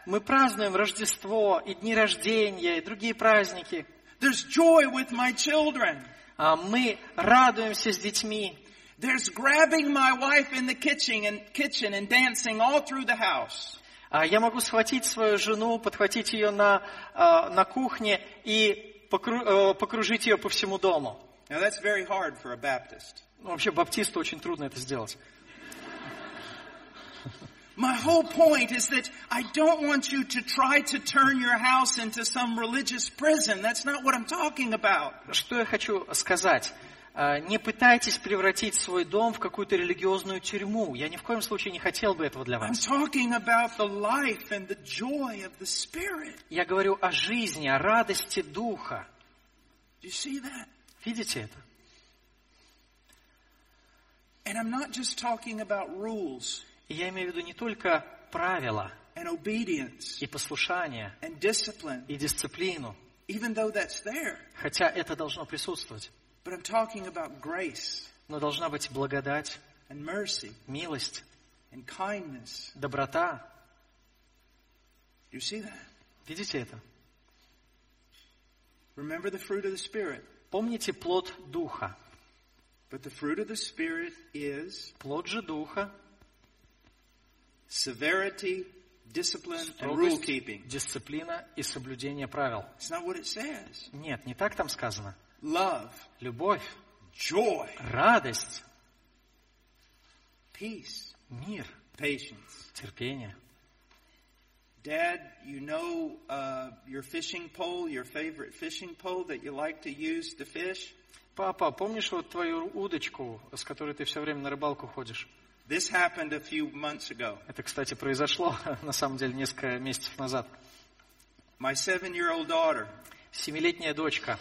S2: Мы празднуем Рождество и дни рождения, и другие праздники.
S1: There's joy with my children.
S2: А Мы радуемся с детьми.
S1: There's grabbing my wife in the kitchen and kitchen and dancing all through the house.
S2: А Я могу схватить свою жену, подхватить ее на, а, на кухне и покру- э, покружить ее по всему дому.
S1: Now that's very hard for a Baptist.
S2: Ну, Вообще баптисту очень трудно это сделать.
S1: My whole point is that I don't want you to try to turn your house into some religious prison. That's not what I'm talking about.
S2: Что я хочу сказать? А, Не пытайтесь превратить свой дом в какую-то религиозную тюрьму. Я ни в коем случае не хотел бы этого для вас. Я говорю о жизни, о радости духа. Видите это?
S1: And I'm not just talking about rules
S2: И я имею в виду не только правила
S1: and obedience
S2: и послушание,
S1: and discipline,
S2: и дисциплину,
S1: even though that's there.
S2: хотя это должно присутствовать.
S1: But I'm talking about grace
S2: Но должна быть благодать,
S1: and mercy
S2: милость,
S1: and kindness.
S2: доброта.
S1: You see that?
S2: Видите это?
S1: Remember the fruit of the Spirit.
S2: Помните плод духа.
S1: But the fruit of the Spirit is
S2: Плод же духа
S1: severity, discipline, and rule keeping.
S2: дисциплина и соблюдение правил.
S1: It's not what it says.
S2: Нет, не так там сказано.
S1: Love,
S2: Любовь,
S1: joy,
S2: радость,
S1: peace,
S2: мир,
S1: patience.
S2: терпение.
S1: Dad, you know uh, your fishing pole, your favorite fishing pole that you like to use to fish?
S2: Папа, помнишь вот твою удочку, с которой ты все время на рыбалку ходишь?
S1: This happened a few months ago.
S2: Это, кстати, произошло, на самом деле, несколько месяцев назад.
S1: My seven year old daughter,
S2: Семилетняя дочка.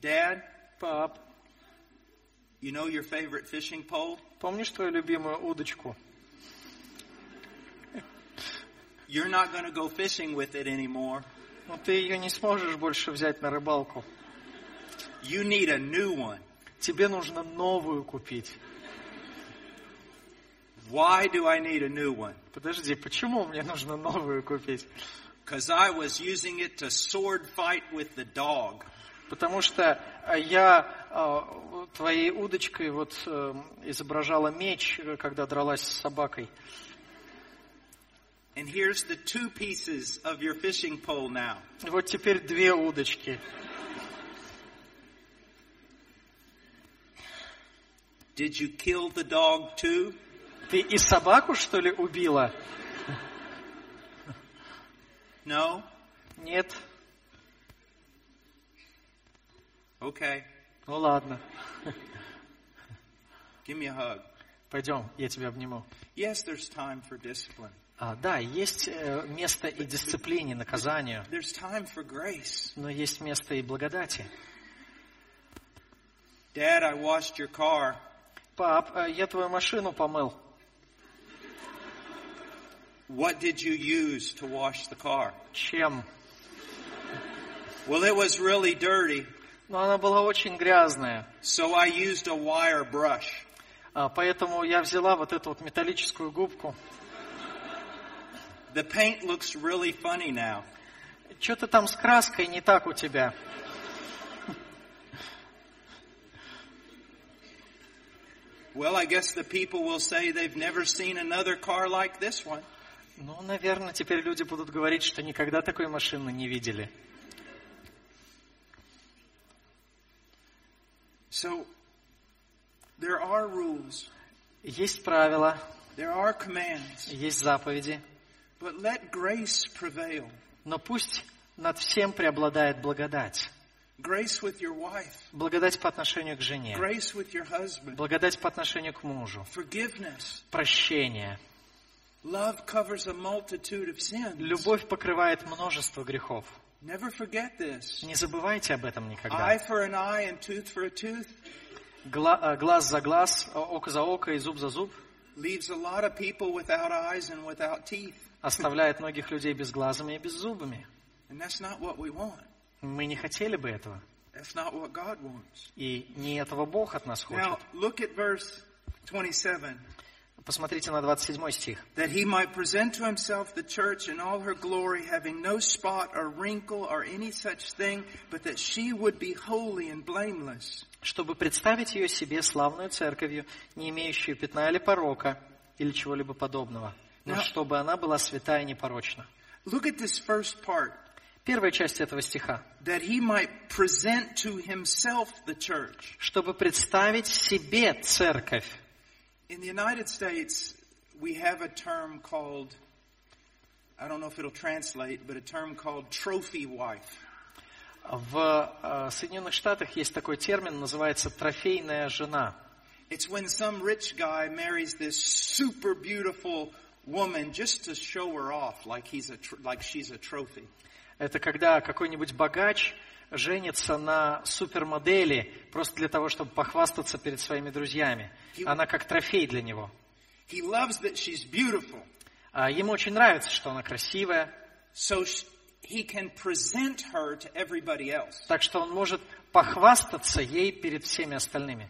S1: Dad,
S2: Пап,
S1: you know your favorite fishing pole?
S2: помнишь твою любимую удочку?
S1: You're not going to go fishing with it anymore.
S2: Ну, ты ее не сможешь больше взять на рыбалку.
S1: You need a new one.
S2: Тебе нужно новую купить.
S1: Why do I need a new one?
S2: Подожди, почему мне нужно новую купить?
S1: Because I was using it to sword fight with the dog.
S2: Потому что э, я э, твоей удочкой вот э, изображала меч, когда дралась с собакой.
S1: And here's the two pieces of your fishing pole now.
S2: Вот теперь две удочки.
S1: Did you kill the dog too?
S2: Ты и собаку, что ли, убила?
S1: No?
S2: Нет.
S1: Okay.
S2: Ну ладно.
S1: Give me a hug.
S2: Пойдем, я тебя обниму.
S1: Yes, there's time for discipline.
S2: А, да, есть э, место и дисциплине, наказанию,
S1: There's time for grace.
S2: но есть место и благодати.
S1: Dad, I washed your car.
S2: Пап, э, я твою машину помыл.
S1: What did you use to wash the car?
S2: Чем?
S1: Well, it was really dirty,
S2: Ну, она была очень грязная.
S1: so I used a wire brush.
S2: А, поэтому я взяла вот эту вот металлическую губку.
S1: The paint looks really funny now.
S2: Что-то там с краской не так у тебя.
S1: Well, I guess the people will say they've never seen another car like this one.
S2: Ну, наверное, теперь люди будут говорить, что никогда такой машины не видели.
S1: So, there are rules,
S2: Есть правила,
S1: there are commands,
S2: есть заповеди,
S1: but let grace prevail.
S2: но пусть над всем преобладает благодать.
S1: Grace with your wife,
S2: Благодать по отношению к жене,
S1: grace with your husband,
S2: благодать по отношению к мужу,
S1: forgiveness.
S2: прощение.
S1: Love covers a multitude of sins.
S2: Любовь покрывает множество грехов.
S1: Never forget this.
S2: Не забывайте об этом никогда.
S1: Eye for an eye and tooth for a tooth
S2: Гла- э, глаз за глаз, э, око за око и зуб за зуб
S1: leaves a lot of people without eyes and without teeth.
S2: оставляет многих людей без глазами и без зубами.
S1: And that's not what we want.
S2: Мы не хотели бы этого.
S1: That's not what God wants.
S2: И не этого Бог от нас хочет.
S1: Now, look at verse 27.
S2: Посмотрите на 27 стих.
S1: That he might present to himself the church in all her glory, having no spot or wrinkle or any such thing, but that she would be holy and blameless.
S2: чтобы представить ее себе славную церковью, не имеющую пятна или порока, или чего-либо подобного, но
S1: Да.
S2: чтобы она была святая и непорочна.
S1: Look at this first part.
S2: Первая часть этого стиха.
S1: That he might present to himself the church.
S2: Чтобы представить себе церковь.
S1: In the United States, we have a term called, I don't know if it'll translate, but a term called trophy wife.
S2: В э, Соединенных Штатах есть такой термин, называется трофейная жена.
S1: It's when some rich guy marries this super beautiful woman just to show her off like he's a tr- like she's a trophy.
S2: Это когда какой-нибудь богач женится на супермодели просто для того, чтобы похвастаться перед своими друзьями. Она как трофей для него. А Ему очень нравится, что она красивая, так что он может похвастаться ей перед всеми остальными.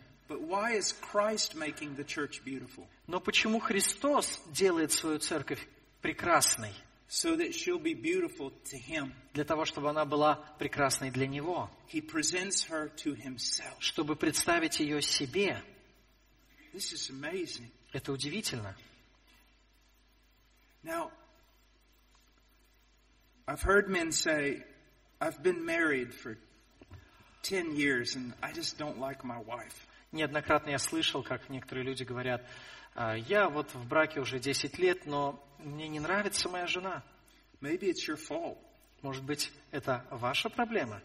S2: Но почему Христос делает свою церковь прекрасной?
S1: So that she'll be beautiful to him.
S2: Для того, чтобы она была прекрасной для Него.
S1: He presents her to himself.
S2: Чтобы представить ее себе.
S1: This is amazing.
S2: Это удивительно.
S1: Now, I've heard men say, I've been married for 10 years and I just don't like my wife.
S2: Неоднократно я слышал, как некоторые люди говорят, «А, я вот в браке уже 10 лет, но мне не нравится моя жена.
S1: Maybe it's your fault.
S2: Может быть, это ваша проблема?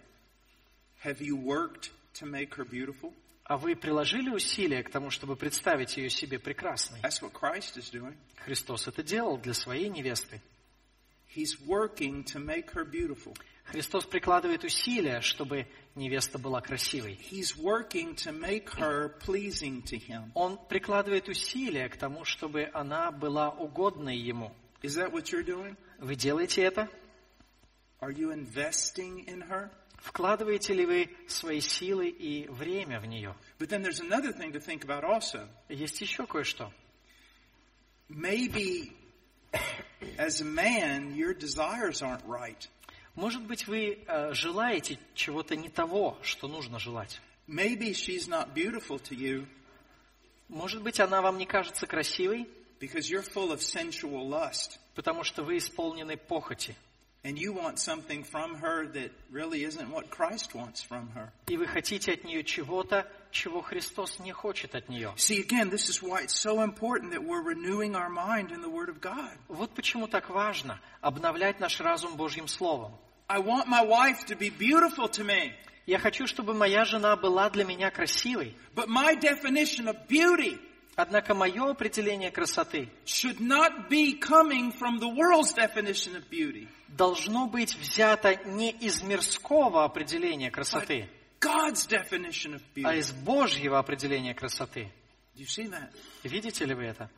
S1: Have you worked to make her beautiful?
S2: А вы приложили усилия к тому, чтобы представить ее себе прекрасной?
S1: That's what Christ is doing.
S2: Христос это делал для своей невесты.
S1: He's working to make her beautiful.
S2: Христос прикладывает усилия, чтобы невеста была красивой.
S1: He's working to make her pleasing to him.
S2: Он прикладывает усилия к тому, чтобы она была угодной Ему.
S1: Is that what you're doing?
S2: Вы делаете это?
S1: Are you investing in her?
S2: Вкладываете ли вы свои силы и время в нее?
S1: But then there's another thing to think about also.
S2: Есть еще кое-что.
S1: Maybe as a man, your desires aren't right.
S2: Может быть, вы э, желаете чего-то не того, что нужно желать.
S1: Maybe she's not beautiful to you
S2: Может быть, она вам не кажется красивой,
S1: because you're full of sensual lust
S2: потому что вы исполнены похоти.
S1: and you want something from her that really isn't what Christ wants from her.
S2: И вы хотите от нее чего-то, чего Христос не хочет от нее.
S1: See, again, this is why it's so important that we're renewing our mind in the Word of God.
S2: Вот почему так важно обновлять наш разум Божьим Словом.
S1: I want my wife to be beautiful to me,
S2: Я хочу, чтобы моя жена была для меня красивой.
S1: but my definition of beauty
S2: Однако мое определение красоты
S1: should not be coming from the world's definition of beauty,
S2: должно быть взято не из мирского определения
S1: but
S2: красоты,
S1: God's definition of
S2: а
S1: beauty.
S2: из Божьего определения красоты.
S1: Do you see that?
S2: Видите ли вы это?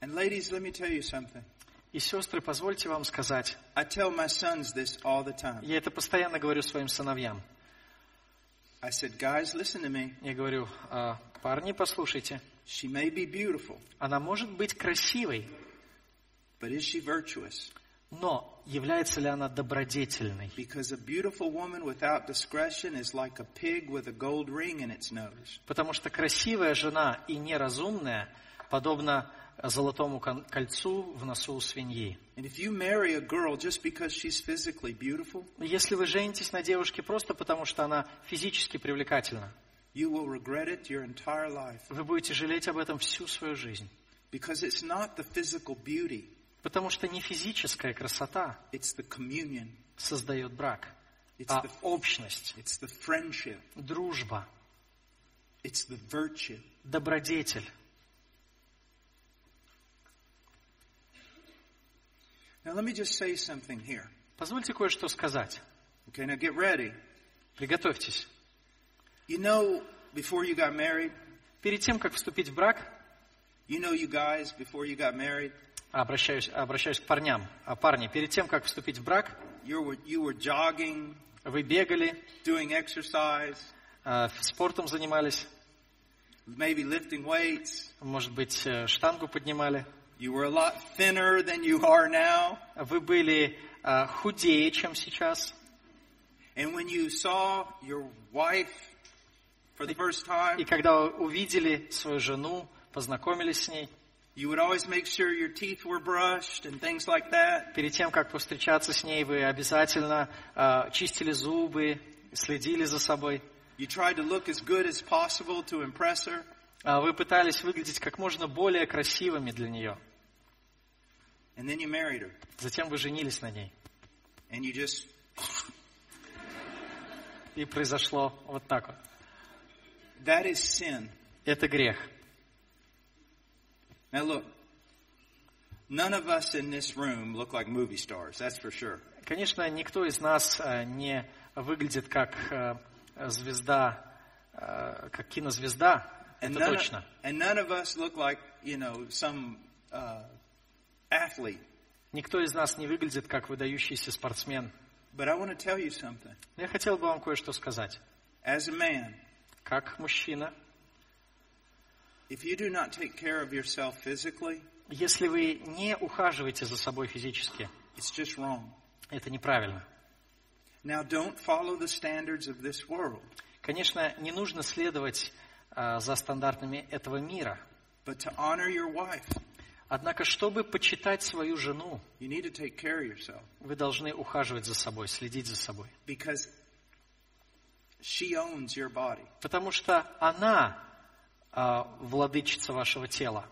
S1: And ladies, let me tell you something.
S2: И, сестры, позвольте вам сказать,
S1: I tell my sons this all the time.
S2: я это постоянно говорю своим сыновьям.
S1: I said, guys, listen to me.
S2: Я говорю, «А, парни, послушайте,
S1: She may be beautiful,
S2: она может быть красивой,
S1: but is she virtuous?
S2: но является ли она добродетельной? Потому что красивая жена и неразумная подобно золотому кольцу в носу свиньи. Если вы женитесь на девушке просто потому, что она физически привлекательна, вы будете жалеть об этом всю свою жизнь. Потому что не физическая красота создает брак, а общность, дружба, добродетель.
S1: Now let me just say something here.
S2: Позвольте кое-что сказать.
S1: Okay, now get ready.
S2: Приготовьтесь.
S1: You know, before you got married,
S2: Перед тем, как вступить в брак,
S1: you know, you guys, before you got married,
S2: обращаюсь, обращаюсь к парням. А парни, перед тем, как вступить в брак,
S1: you were, you were jogging,
S2: Вы бегали,
S1: doing exercise,
S2: э, спортом занимались,
S1: maybe lifting weights.
S2: может быть, э, штангу поднимали.
S1: You were a lot thinner than you are now.
S2: Вы были э, худее, чем сейчас.
S1: And when you saw your wife for the first
S2: И
S1: time,
S2: когда увидели свою жену, познакомились с ней,
S1: you would always make sure your teeth were brushed and things like that.
S2: перед тем, как повстречаться с ней, вы обязательно э, чистили зубы, следили за собой.
S1: You tried to look as good as possible to impress her.
S2: А Вы пытались выглядеть как можно более красивыми для нее.
S1: And then you married her.
S2: Затем вы женились на ней.
S1: And you just,
S2: И произошло вот так вот.
S1: that is sin.
S2: Это грех.
S1: Now look, none of us in this room look like movie stars, that's for sure.
S2: Конечно, никто из нас э, не выглядит как э, звезда, э, как кинозвезда.
S1: And
S2: Это
S1: none,
S2: точно.
S1: and none of us look like, you know, some uh, athlete.
S2: Никто из нас не выглядит как выдающийся спортсмен.
S1: But I want to tell you something.
S2: Я хотел бы вам кое-что сказать.
S1: As a man,
S2: Как мужчина,
S1: if you do not take care of yourself physically,
S2: если вы не ухаживаете за собой физически,
S1: it's just wrong.
S2: это неправильно.
S1: Now, don't follow the standards of this world,
S2: Конечно, не нужно следовать э, за стандартами этого мира.
S1: but to honor your wife,
S2: Однако, чтобы почитать свою жену, вы должны ухаживать за собой, следить за собой. Потому что она а, владычица вашего тела.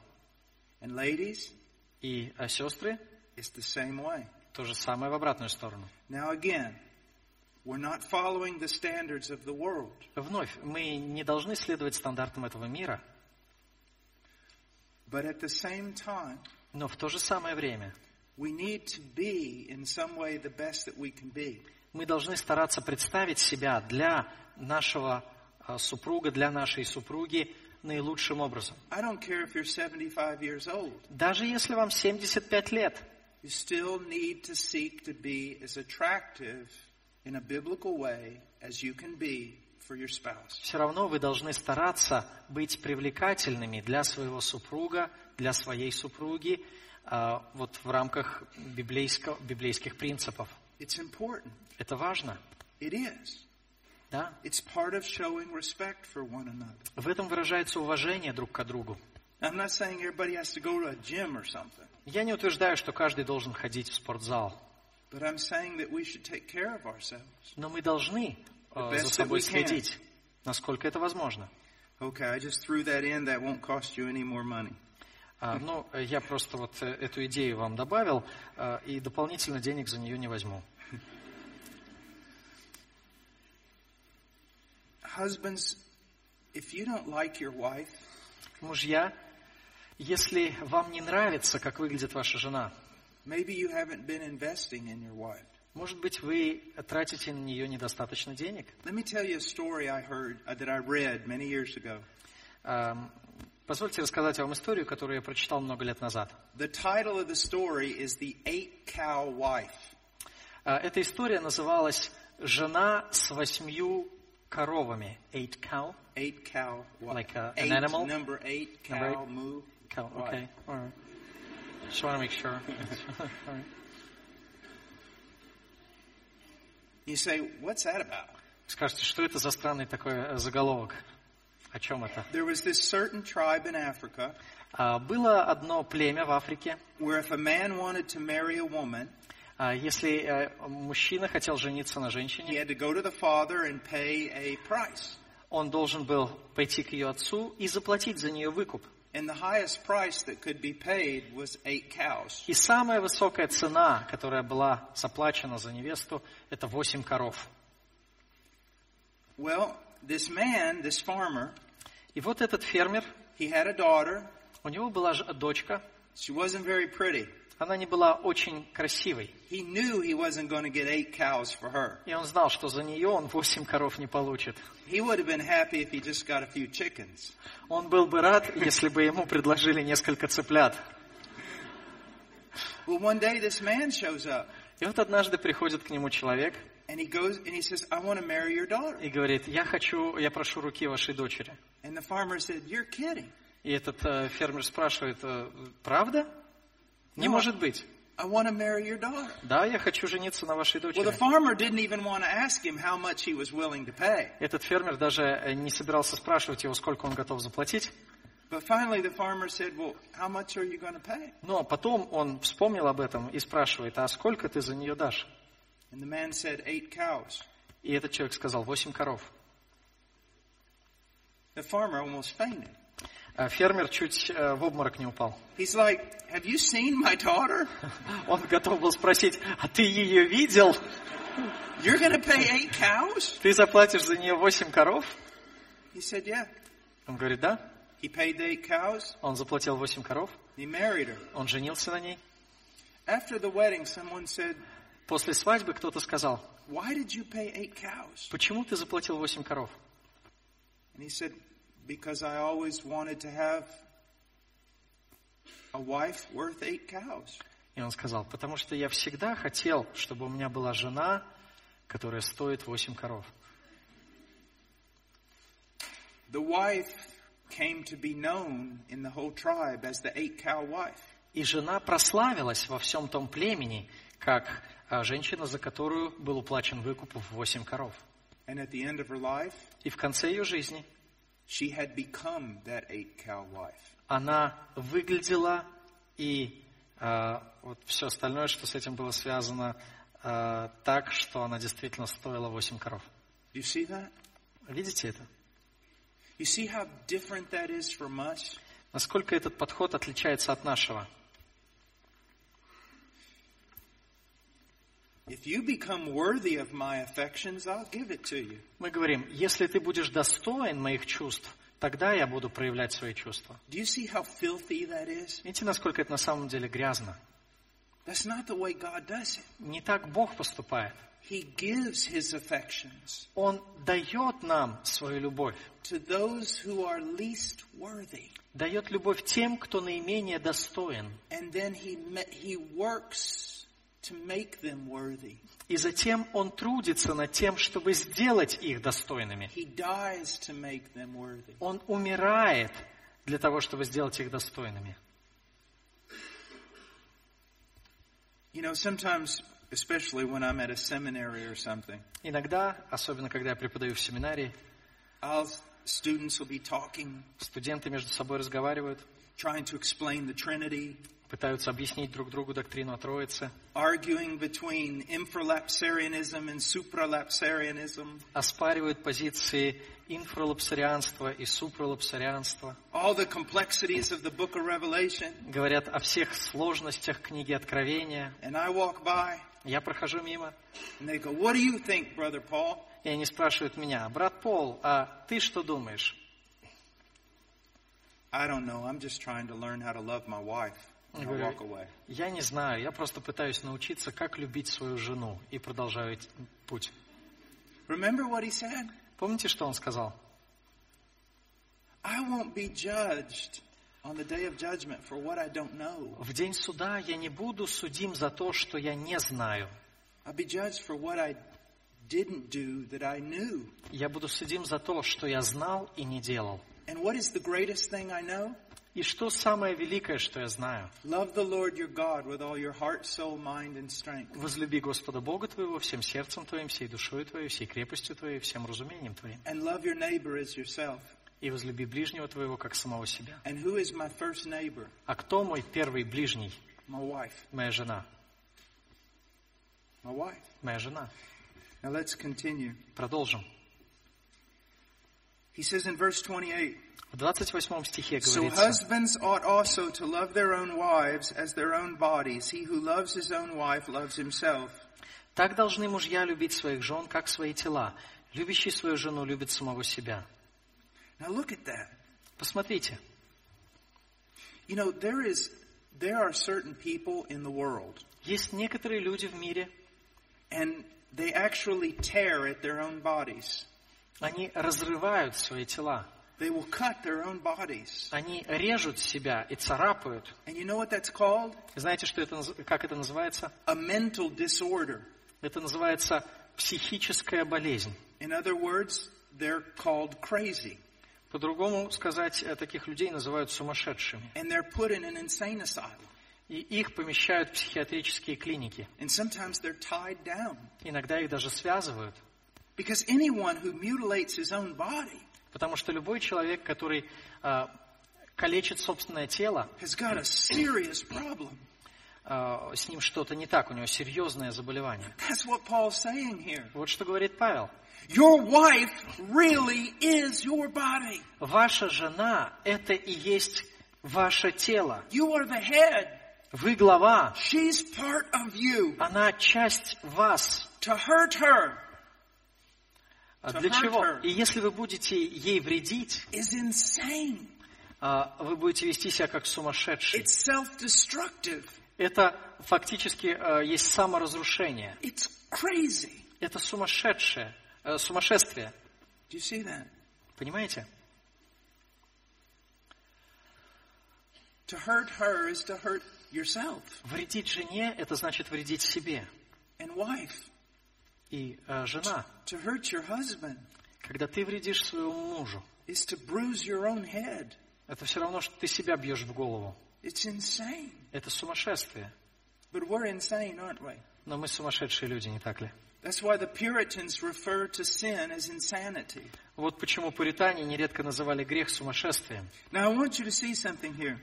S1: Ladies,
S2: И а, сестры
S1: it's the same way.
S2: то же самое в обратную сторону. Вновь, мы не должны следовать стандартам этого мира,
S1: but at the same time,
S2: но в то же самое время
S1: we need to be, in some way, the best that we can be.
S2: мы должны стараться представить себя для нашего а, супруга, для нашей супруги наилучшим образом.
S1: I don't care if you're 75 years old.
S2: Даже если вам 75 лет,
S1: You still need to seek to be as attractive in a biblical way as you can be.
S2: Все равно вы должны стараться быть привлекательными для своего супруга, для своей супруги, а, вот в рамках библейско- библейских принципов.
S1: It's important.
S2: Это важно, да?
S1: It's part of showing respect for one another.
S2: В этом выражается уважение друг к другу. Я не утверждаю, что каждый должен ходить в спортзал, но мы должны за собой следить, насколько это возможно.
S1: Okay, I just threw that in. That won't cost you any more money.
S2: А, ну, я просто вот э, эту идею вам добавил, э, и дополнительно денег за нее не возьму.
S1: Husbands, if you don't like your wife,
S2: Мужья, если вам не нравится, как выглядит ваша жена,
S1: maybe you haven't been investing in your wife.
S2: Может быть, вы тратите на нее недостаточно денег.
S1: Let me tell you a story I heard uh, that I read many years ago.
S2: Эм, Позвольте рассказать вам историю, которую я прочитал много лет назад.
S1: The title of the story is The Eight Cow Wife.
S2: Э, Эта история называлась «Жена с восьмью коровами». Eight cow.
S1: Eight cow wife.
S2: Like a- an
S1: eight,
S2: animal?
S1: Number eight, cow,
S2: Number eight?
S1: moo.
S2: Cow, okay. All right. Just want to make sure. All right.
S1: You say, what's that about?
S2: Скажете, что это за странный такой э, заголовок? О чем это?
S1: There was this certain tribe in Africa
S2: А, Было одно племя в Африке.
S1: where if a man wanted to marry a woman,
S2: а, Если э, мужчина хотел жениться на
S1: he
S2: женщине,
S1: had to go to the father and pay a price.
S2: он должен был пойти к ее отцу и заплатить за нее выкуп.
S1: And the highest price that could be paid was eight cows.
S2: И самая высокая цена, которая была заплачена за невесту, это восемь коров.
S1: Well, this man, this farmer,
S2: И вот этот фермер,
S1: he had a daughter.
S2: у него была ж- дочка,
S1: She wasn't very pretty.
S2: Она не была очень красивой.
S1: He knew he wasn't going to get eight cows for her.
S2: И он знал, что за нее он восемь коров не получит.
S1: He would have been happy if he just got a few chickens.
S2: Он был бы рад, если бы ему предложили несколько цыплят.
S1: Well, one day this man shows up.
S2: И вот однажды приходит к нему человек
S1: and he goes and he says, I want to marry your daughter.
S2: и говорит, я хочу, я прошу руки вашей дочери.
S1: And the farmer said, You're kidding.
S2: И этот э, фермер спрашивает, «Э, правда? Не
S1: Ну,
S2: может быть.
S1: I want to marry your daughter.
S2: Да, я хочу жениться на вашей
S1: Well, the
S2: дочери.
S1: farmer didn't even want to ask him how much he was willing to pay.
S2: Этот фермер даже э, не собирался спрашивать его, сколько он готов заплатить.
S1: But finally, the farmer said, Well, how much are you going to pay?
S2: Но потом он вспомнил об этом и спрашивает, а сколько ты за нее дашь?
S1: And the man said, Eight cows.
S2: И этот человек сказал, восемь коров.
S1: The farmer almost fainted.
S2: А фермер чуть э, в обморок не упал.
S1: He's like, Have you seen my daughter?
S2: Он готов был спросить, а ты ее видел?
S1: You're to pay eight cows?
S2: Ты заплатишь за нее восемь коров?
S1: He said, Yeah.
S2: Он говорит, да.
S1: He paid eight cows.
S2: Он заплатил восемь коров.
S1: He married her.
S2: Он женился на ней.
S1: After the wedding, someone said,
S2: После свадьбы кто-то сказал,
S1: Why did you pay eight cows?
S2: почему ты заплатил восемь коров?
S1: And he said, Because I always wanted to have a wife worth eight cows.
S2: И он сказал, потому что я всегда хотел, чтобы у меня была жена, которая стоит восемь коров.
S1: The wife came to be known in the whole tribe as the eight cow wife.
S2: И жена прославилась во всем том племени, как а, женщина, за которую был уплачен выкуп в восемь коров.
S1: And at the end of her life,
S2: И в конце ее жизни
S1: she had become that eight cow wife.
S2: она выглядела и а, вот все остальное, что с этим было связано, а, так, что она действительно стоила восемь коров.
S1: You see that?
S2: Видите это?
S1: You see how different that is from us?
S2: Насколько этот подход отличается от нашего?
S1: If you become worthy of my affections, I'll give it to you.
S2: Мы говорим, если ты будешь достоин моих чувств, тогда я буду проявлять свои чувства.
S1: Do you see how filthy that is?
S2: Видите, насколько это на самом деле грязно?
S1: That's not the way God does it.
S2: Не так Бог поступает.
S1: He gives his affections
S2: Он дает нам свою любовь.
S1: to those who are least worthy.
S2: Дает любовь тем, кто наименее достоин.
S1: And then he, he works
S2: И затем Он трудится над тем, чтобы сделать их достойными. Он умирает для того, чтобы сделать их достойными.
S1: You know, sometimes, especially when I'm at a seminary or something,
S2: Иногда, особенно когда я преподаю в семинарии, студенты между собой разговаривают,
S1: trying to explain the Trinity,
S2: пытаются объяснить друг другу доктрину о Троице,
S1: arguing between infralapsarianism and supralapsarianism,
S2: оспаривают позиции инфралапсарианства и супралапсарианства,
S1: all the complexities of the book of Revelation.
S2: говорят о всех сложностях книги Откровения.
S1: And I walk by,
S2: Я прохожу мимо,
S1: and they go, What do you think, Brother Paul?
S2: и они спрашивают меня, брат Пол, а ты что думаешь?
S1: I don't know. I'm just trying to learn how to love my wife. Walk away.
S2: Я не знаю, я просто пытаюсь научиться, как любить свою жену, и продолжаю путь.
S1: Remember what he said?
S2: Помните, что он сказал?
S1: I won't be judged on the day of judgment for what I don't know.
S2: В день суда я не буду судим за то, что я не знаю.
S1: I'll be judged for what I didn't do that I knew.
S2: Я буду судим за то, что я знал и не делал.
S1: And what is the greatest thing I know?
S2: И что самое великое, что я знаю? Возлюби Господа Бога твоего всем сердцем твоим, всей душой твоей, всей крепостью твоей, всем разумением твоим.
S1: And love your neighbor as yourself.
S2: И возлюби ближнего твоего, как самого себя.
S1: And who is my first neighbor?
S2: А кто мой первый ближний?
S1: My wife.
S2: Моя жена.
S1: My wife.
S2: Моя жена.
S1: Now let's continue.
S2: Продолжим.
S1: He says in verse 28,
S2: В 28 стихе
S1: So
S2: говорится,
S1: husbands ought also to love their own wives as their own bodies. He who loves his own wife loves himself.
S2: «Так должны мужья любить своих жен, как свои тела. Любящий свою жену любит самого себя».
S1: Now look at that.
S2: Посмотрите,
S1: You know, there is, there are certain people in the world,
S2: есть некоторые люди в мире,
S1: and they actually tear at their own bodies.
S2: Они разрывают свои тела.
S1: They will cut their own bodies.
S2: Они режут себя и царапают.
S1: And you know what that's called?
S2: Знаете, что это, как это называется?
S1: A mental disorder.
S2: Это называется психическая болезнь.
S1: In other words, they're called crazy.
S2: По-другому сказать, э, таких людей называют сумасшедшими.
S1: And they're put in an insane asylum.
S2: И их помещают в психиатрические клиники.
S1: And sometimes they're tied down.
S2: Иногда их даже связывают.
S1: Because anyone who mutilates his own body
S2: Потому что любой человек, который э, калечит собственное тело,
S1: has got a serious problem.
S2: э, с ним что-то не так, у него серьезное заболевание.
S1: That's what Paul's saying here.
S2: Вот что говорит Павел.
S1: Your wife really is your body.
S2: Ваша жена – это и есть ваше тело.
S1: You are the head.
S2: Вы глава.
S1: She's part of you.
S2: Она часть вас.
S1: To hurt her
S2: Для
S1: hurt
S2: чего? И если вы будете ей вредить, а, вы будете вести себя как сумасшедший. Это фактически э, есть саморазрушение. Это сумасшедшее, сумасшествие. Понимаете?
S1: To hurt her is to hurt yourself
S2: Вредить жене – это значит вредить себе.
S1: and wife.
S2: И э, жена,
S1: To hurt your husband
S2: когда ты вредишь своему мужу,
S1: is to bruise your own head.
S2: это все равно, что ты себя бьешь в голову.
S1: It's insane.
S2: Это сумасшествие.
S1: But we're insane, aren't we?
S2: Но мы сумасшедшие люди, не так ли?
S1: That's why the Puritans refer to sin as insanity.
S2: Вот почему пуритане нередко называли грех сумасшествием.
S1: Now I want you to see something here.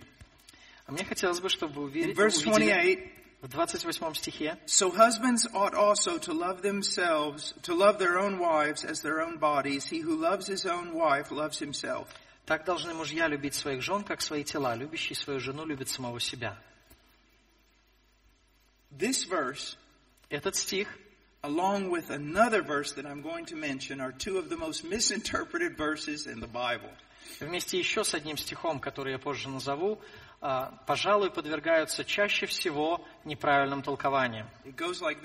S2: А мне хотелось бы, чтобы вы увидели,
S1: verse
S2: увидели
S1: 28,
S2: в 28 стихе,
S1: so husbands ought also to love themselves, to love their own wives as their own bodies. He who loves his own wife loves himself.
S2: «Так должны мужья любить своих жен, как свои тела. Любящий свою жену любит самого себя».
S1: This verse,
S2: Этот стих,
S1: along with another verse that I'm going to mention, are two of the most misinterpreted verses in the Bible.
S2: вместе еще с одним стихом, который я позже назову, а, пожалуй, подвергаются чаще всего неправильным толкованиям.
S1: Like.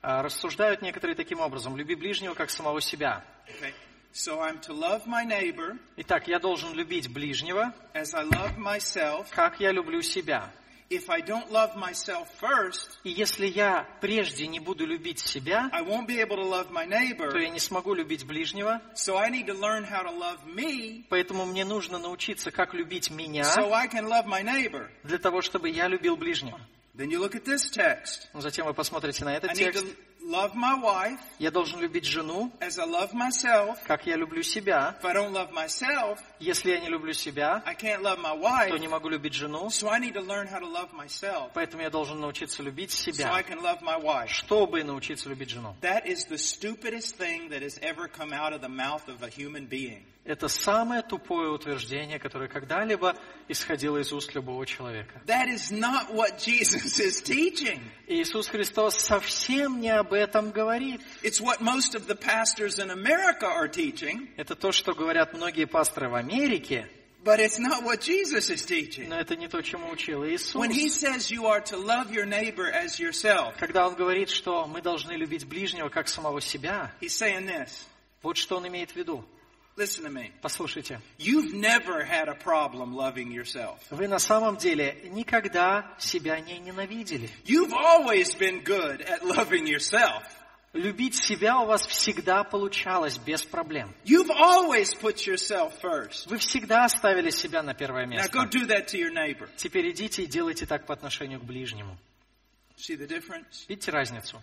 S2: А, Рассуждают некоторые таким образом. «Люби ближнего, как самого себя».
S1: Okay? So I'm to love my neighbor
S2: Итак, я должен любить ближнего,
S1: as I love myself.
S2: как я люблю себя.
S1: If I don't love myself first,
S2: И если я прежде не буду любить себя,
S1: I won't be able to love my neighbor.
S2: то я не смогу любить ближнего,
S1: So I need to learn how to love me
S2: поэтому мне нужно научиться, как любить меня,
S1: so I can love my neighbor.
S2: для того, чтобы я любил ближнего.
S1: Then you look at this text.
S2: Затем вы посмотрите на этот текст.
S1: to love my wife
S2: Я должен любить жену,
S1: as I love myself.
S2: как я люблю себя.
S1: If I don't love myself,
S2: Если я не люблю себя,
S1: I can't love my
S2: то
S1: wife.
S2: не могу любить жену,
S1: So I need to learn how to love myself
S2: поэтому я должен научиться любить
S1: so I
S2: себя,
S1: can love my wife.
S2: чтобы научиться любить жену.
S1: That is the stupidest thing that has ever come out of the mouth of a human being.
S2: Это самое тупое утверждение, которое когда-либо исходило из уст любого человека.
S1: That is not what Jesus is teaching.
S2: Иисус Христос совсем не об этом говорит.
S1: It's what most of the pastors in America are teaching,
S2: Это то, что говорят многие пасторы в Америке,
S1: but it's not what Jesus is teaching.
S2: но это не то, чему учил Иисус.
S1: When he says you are to love your neighbor as yourself,
S2: Когда Он говорит, что мы должны любить ближнего как самого себя,
S1: he's saying this.
S2: вот что Он имеет в виду.
S1: Listen to me.
S2: Послушайте,
S1: You've never had a problem loving yourself.
S2: вы на самом деле никогда себя не ненавидели.
S1: You've always been good at loving yourself.
S2: Любить себя у вас всегда получалось без проблем.
S1: You've always put yourself first.
S2: Вы всегда ставили себя на первое
S1: Now go
S2: место.
S1: do that to your neighbor.
S2: Теперь идите и делайте так по отношению к ближнему.
S1: See the difference?
S2: Видите разницу?
S1: Our problem is self-love.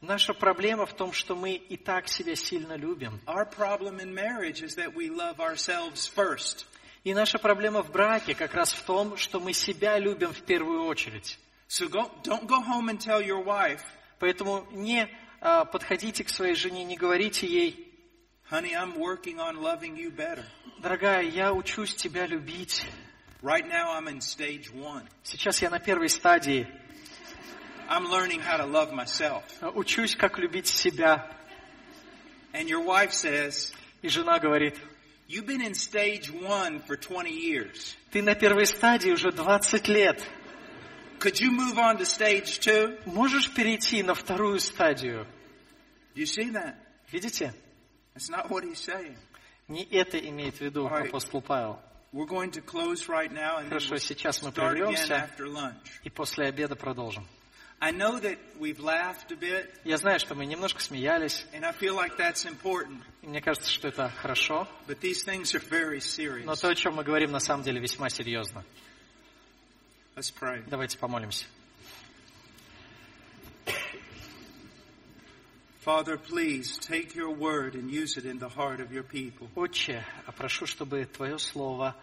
S2: Наша проблема в том, что мы и так себя сильно любим.
S1: Our problem in marriage is that we love ourselves first.
S2: И наша проблема в браке как раз в том, что мы себя любим в первую очередь.
S1: So go, don't go home and tell your wife,
S2: Поэтому не а, подходите к своей жене, не говорите ей,
S1: honey, I'm working on loving you better.
S2: дорогая, я учусь тебя любить.
S1: Right now I'm in stage one.
S2: Сейчас я на первой стадии.
S1: I'm learning how to love myself.
S2: а, Учусь, как любить себя.
S1: And your wife says,
S2: И жена говорит,
S1: you've been in stage one for 20 years.
S2: ты на первой стадии уже 20 лет.
S1: Could you move on to stage two?
S2: Можешь перейти на вторую стадию?
S1: Do you see that?
S2: Видите?
S1: That's not what he's saying.
S2: Не это имеет в виду
S1: Alright.
S2: апостол Павел.
S1: We're going to close right now and then
S2: Хорошо,
S1: we'll
S2: сейчас мы
S1: start again
S2: прервемся
S1: after lunch.
S2: и после обеда продолжим.
S1: I know that we've laughed a bit,
S2: Я знаю, что мы немножко смеялись,
S1: and I feel like that's important,
S2: и мне кажется, что это хорошо,
S1: but these things are very
S2: но
S1: serious.
S2: то, о чем мы говорим, на самом деле весьма серьезно.
S1: Let's pray.
S2: Давайте помолимся.
S1: Father, please take your word and use it in the heart of your people.
S2: Отче, прошу, чтобы Твое Слово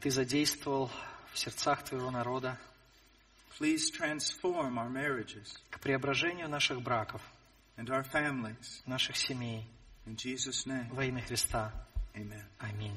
S2: Ты задействовал в сердцах Твоего народа
S1: Please transform our marriages
S2: к преображению наших браков,
S1: and our families.
S2: наших семей
S1: In Jesus' name,
S2: во имя Христа.
S1: amen.
S2: Аминь.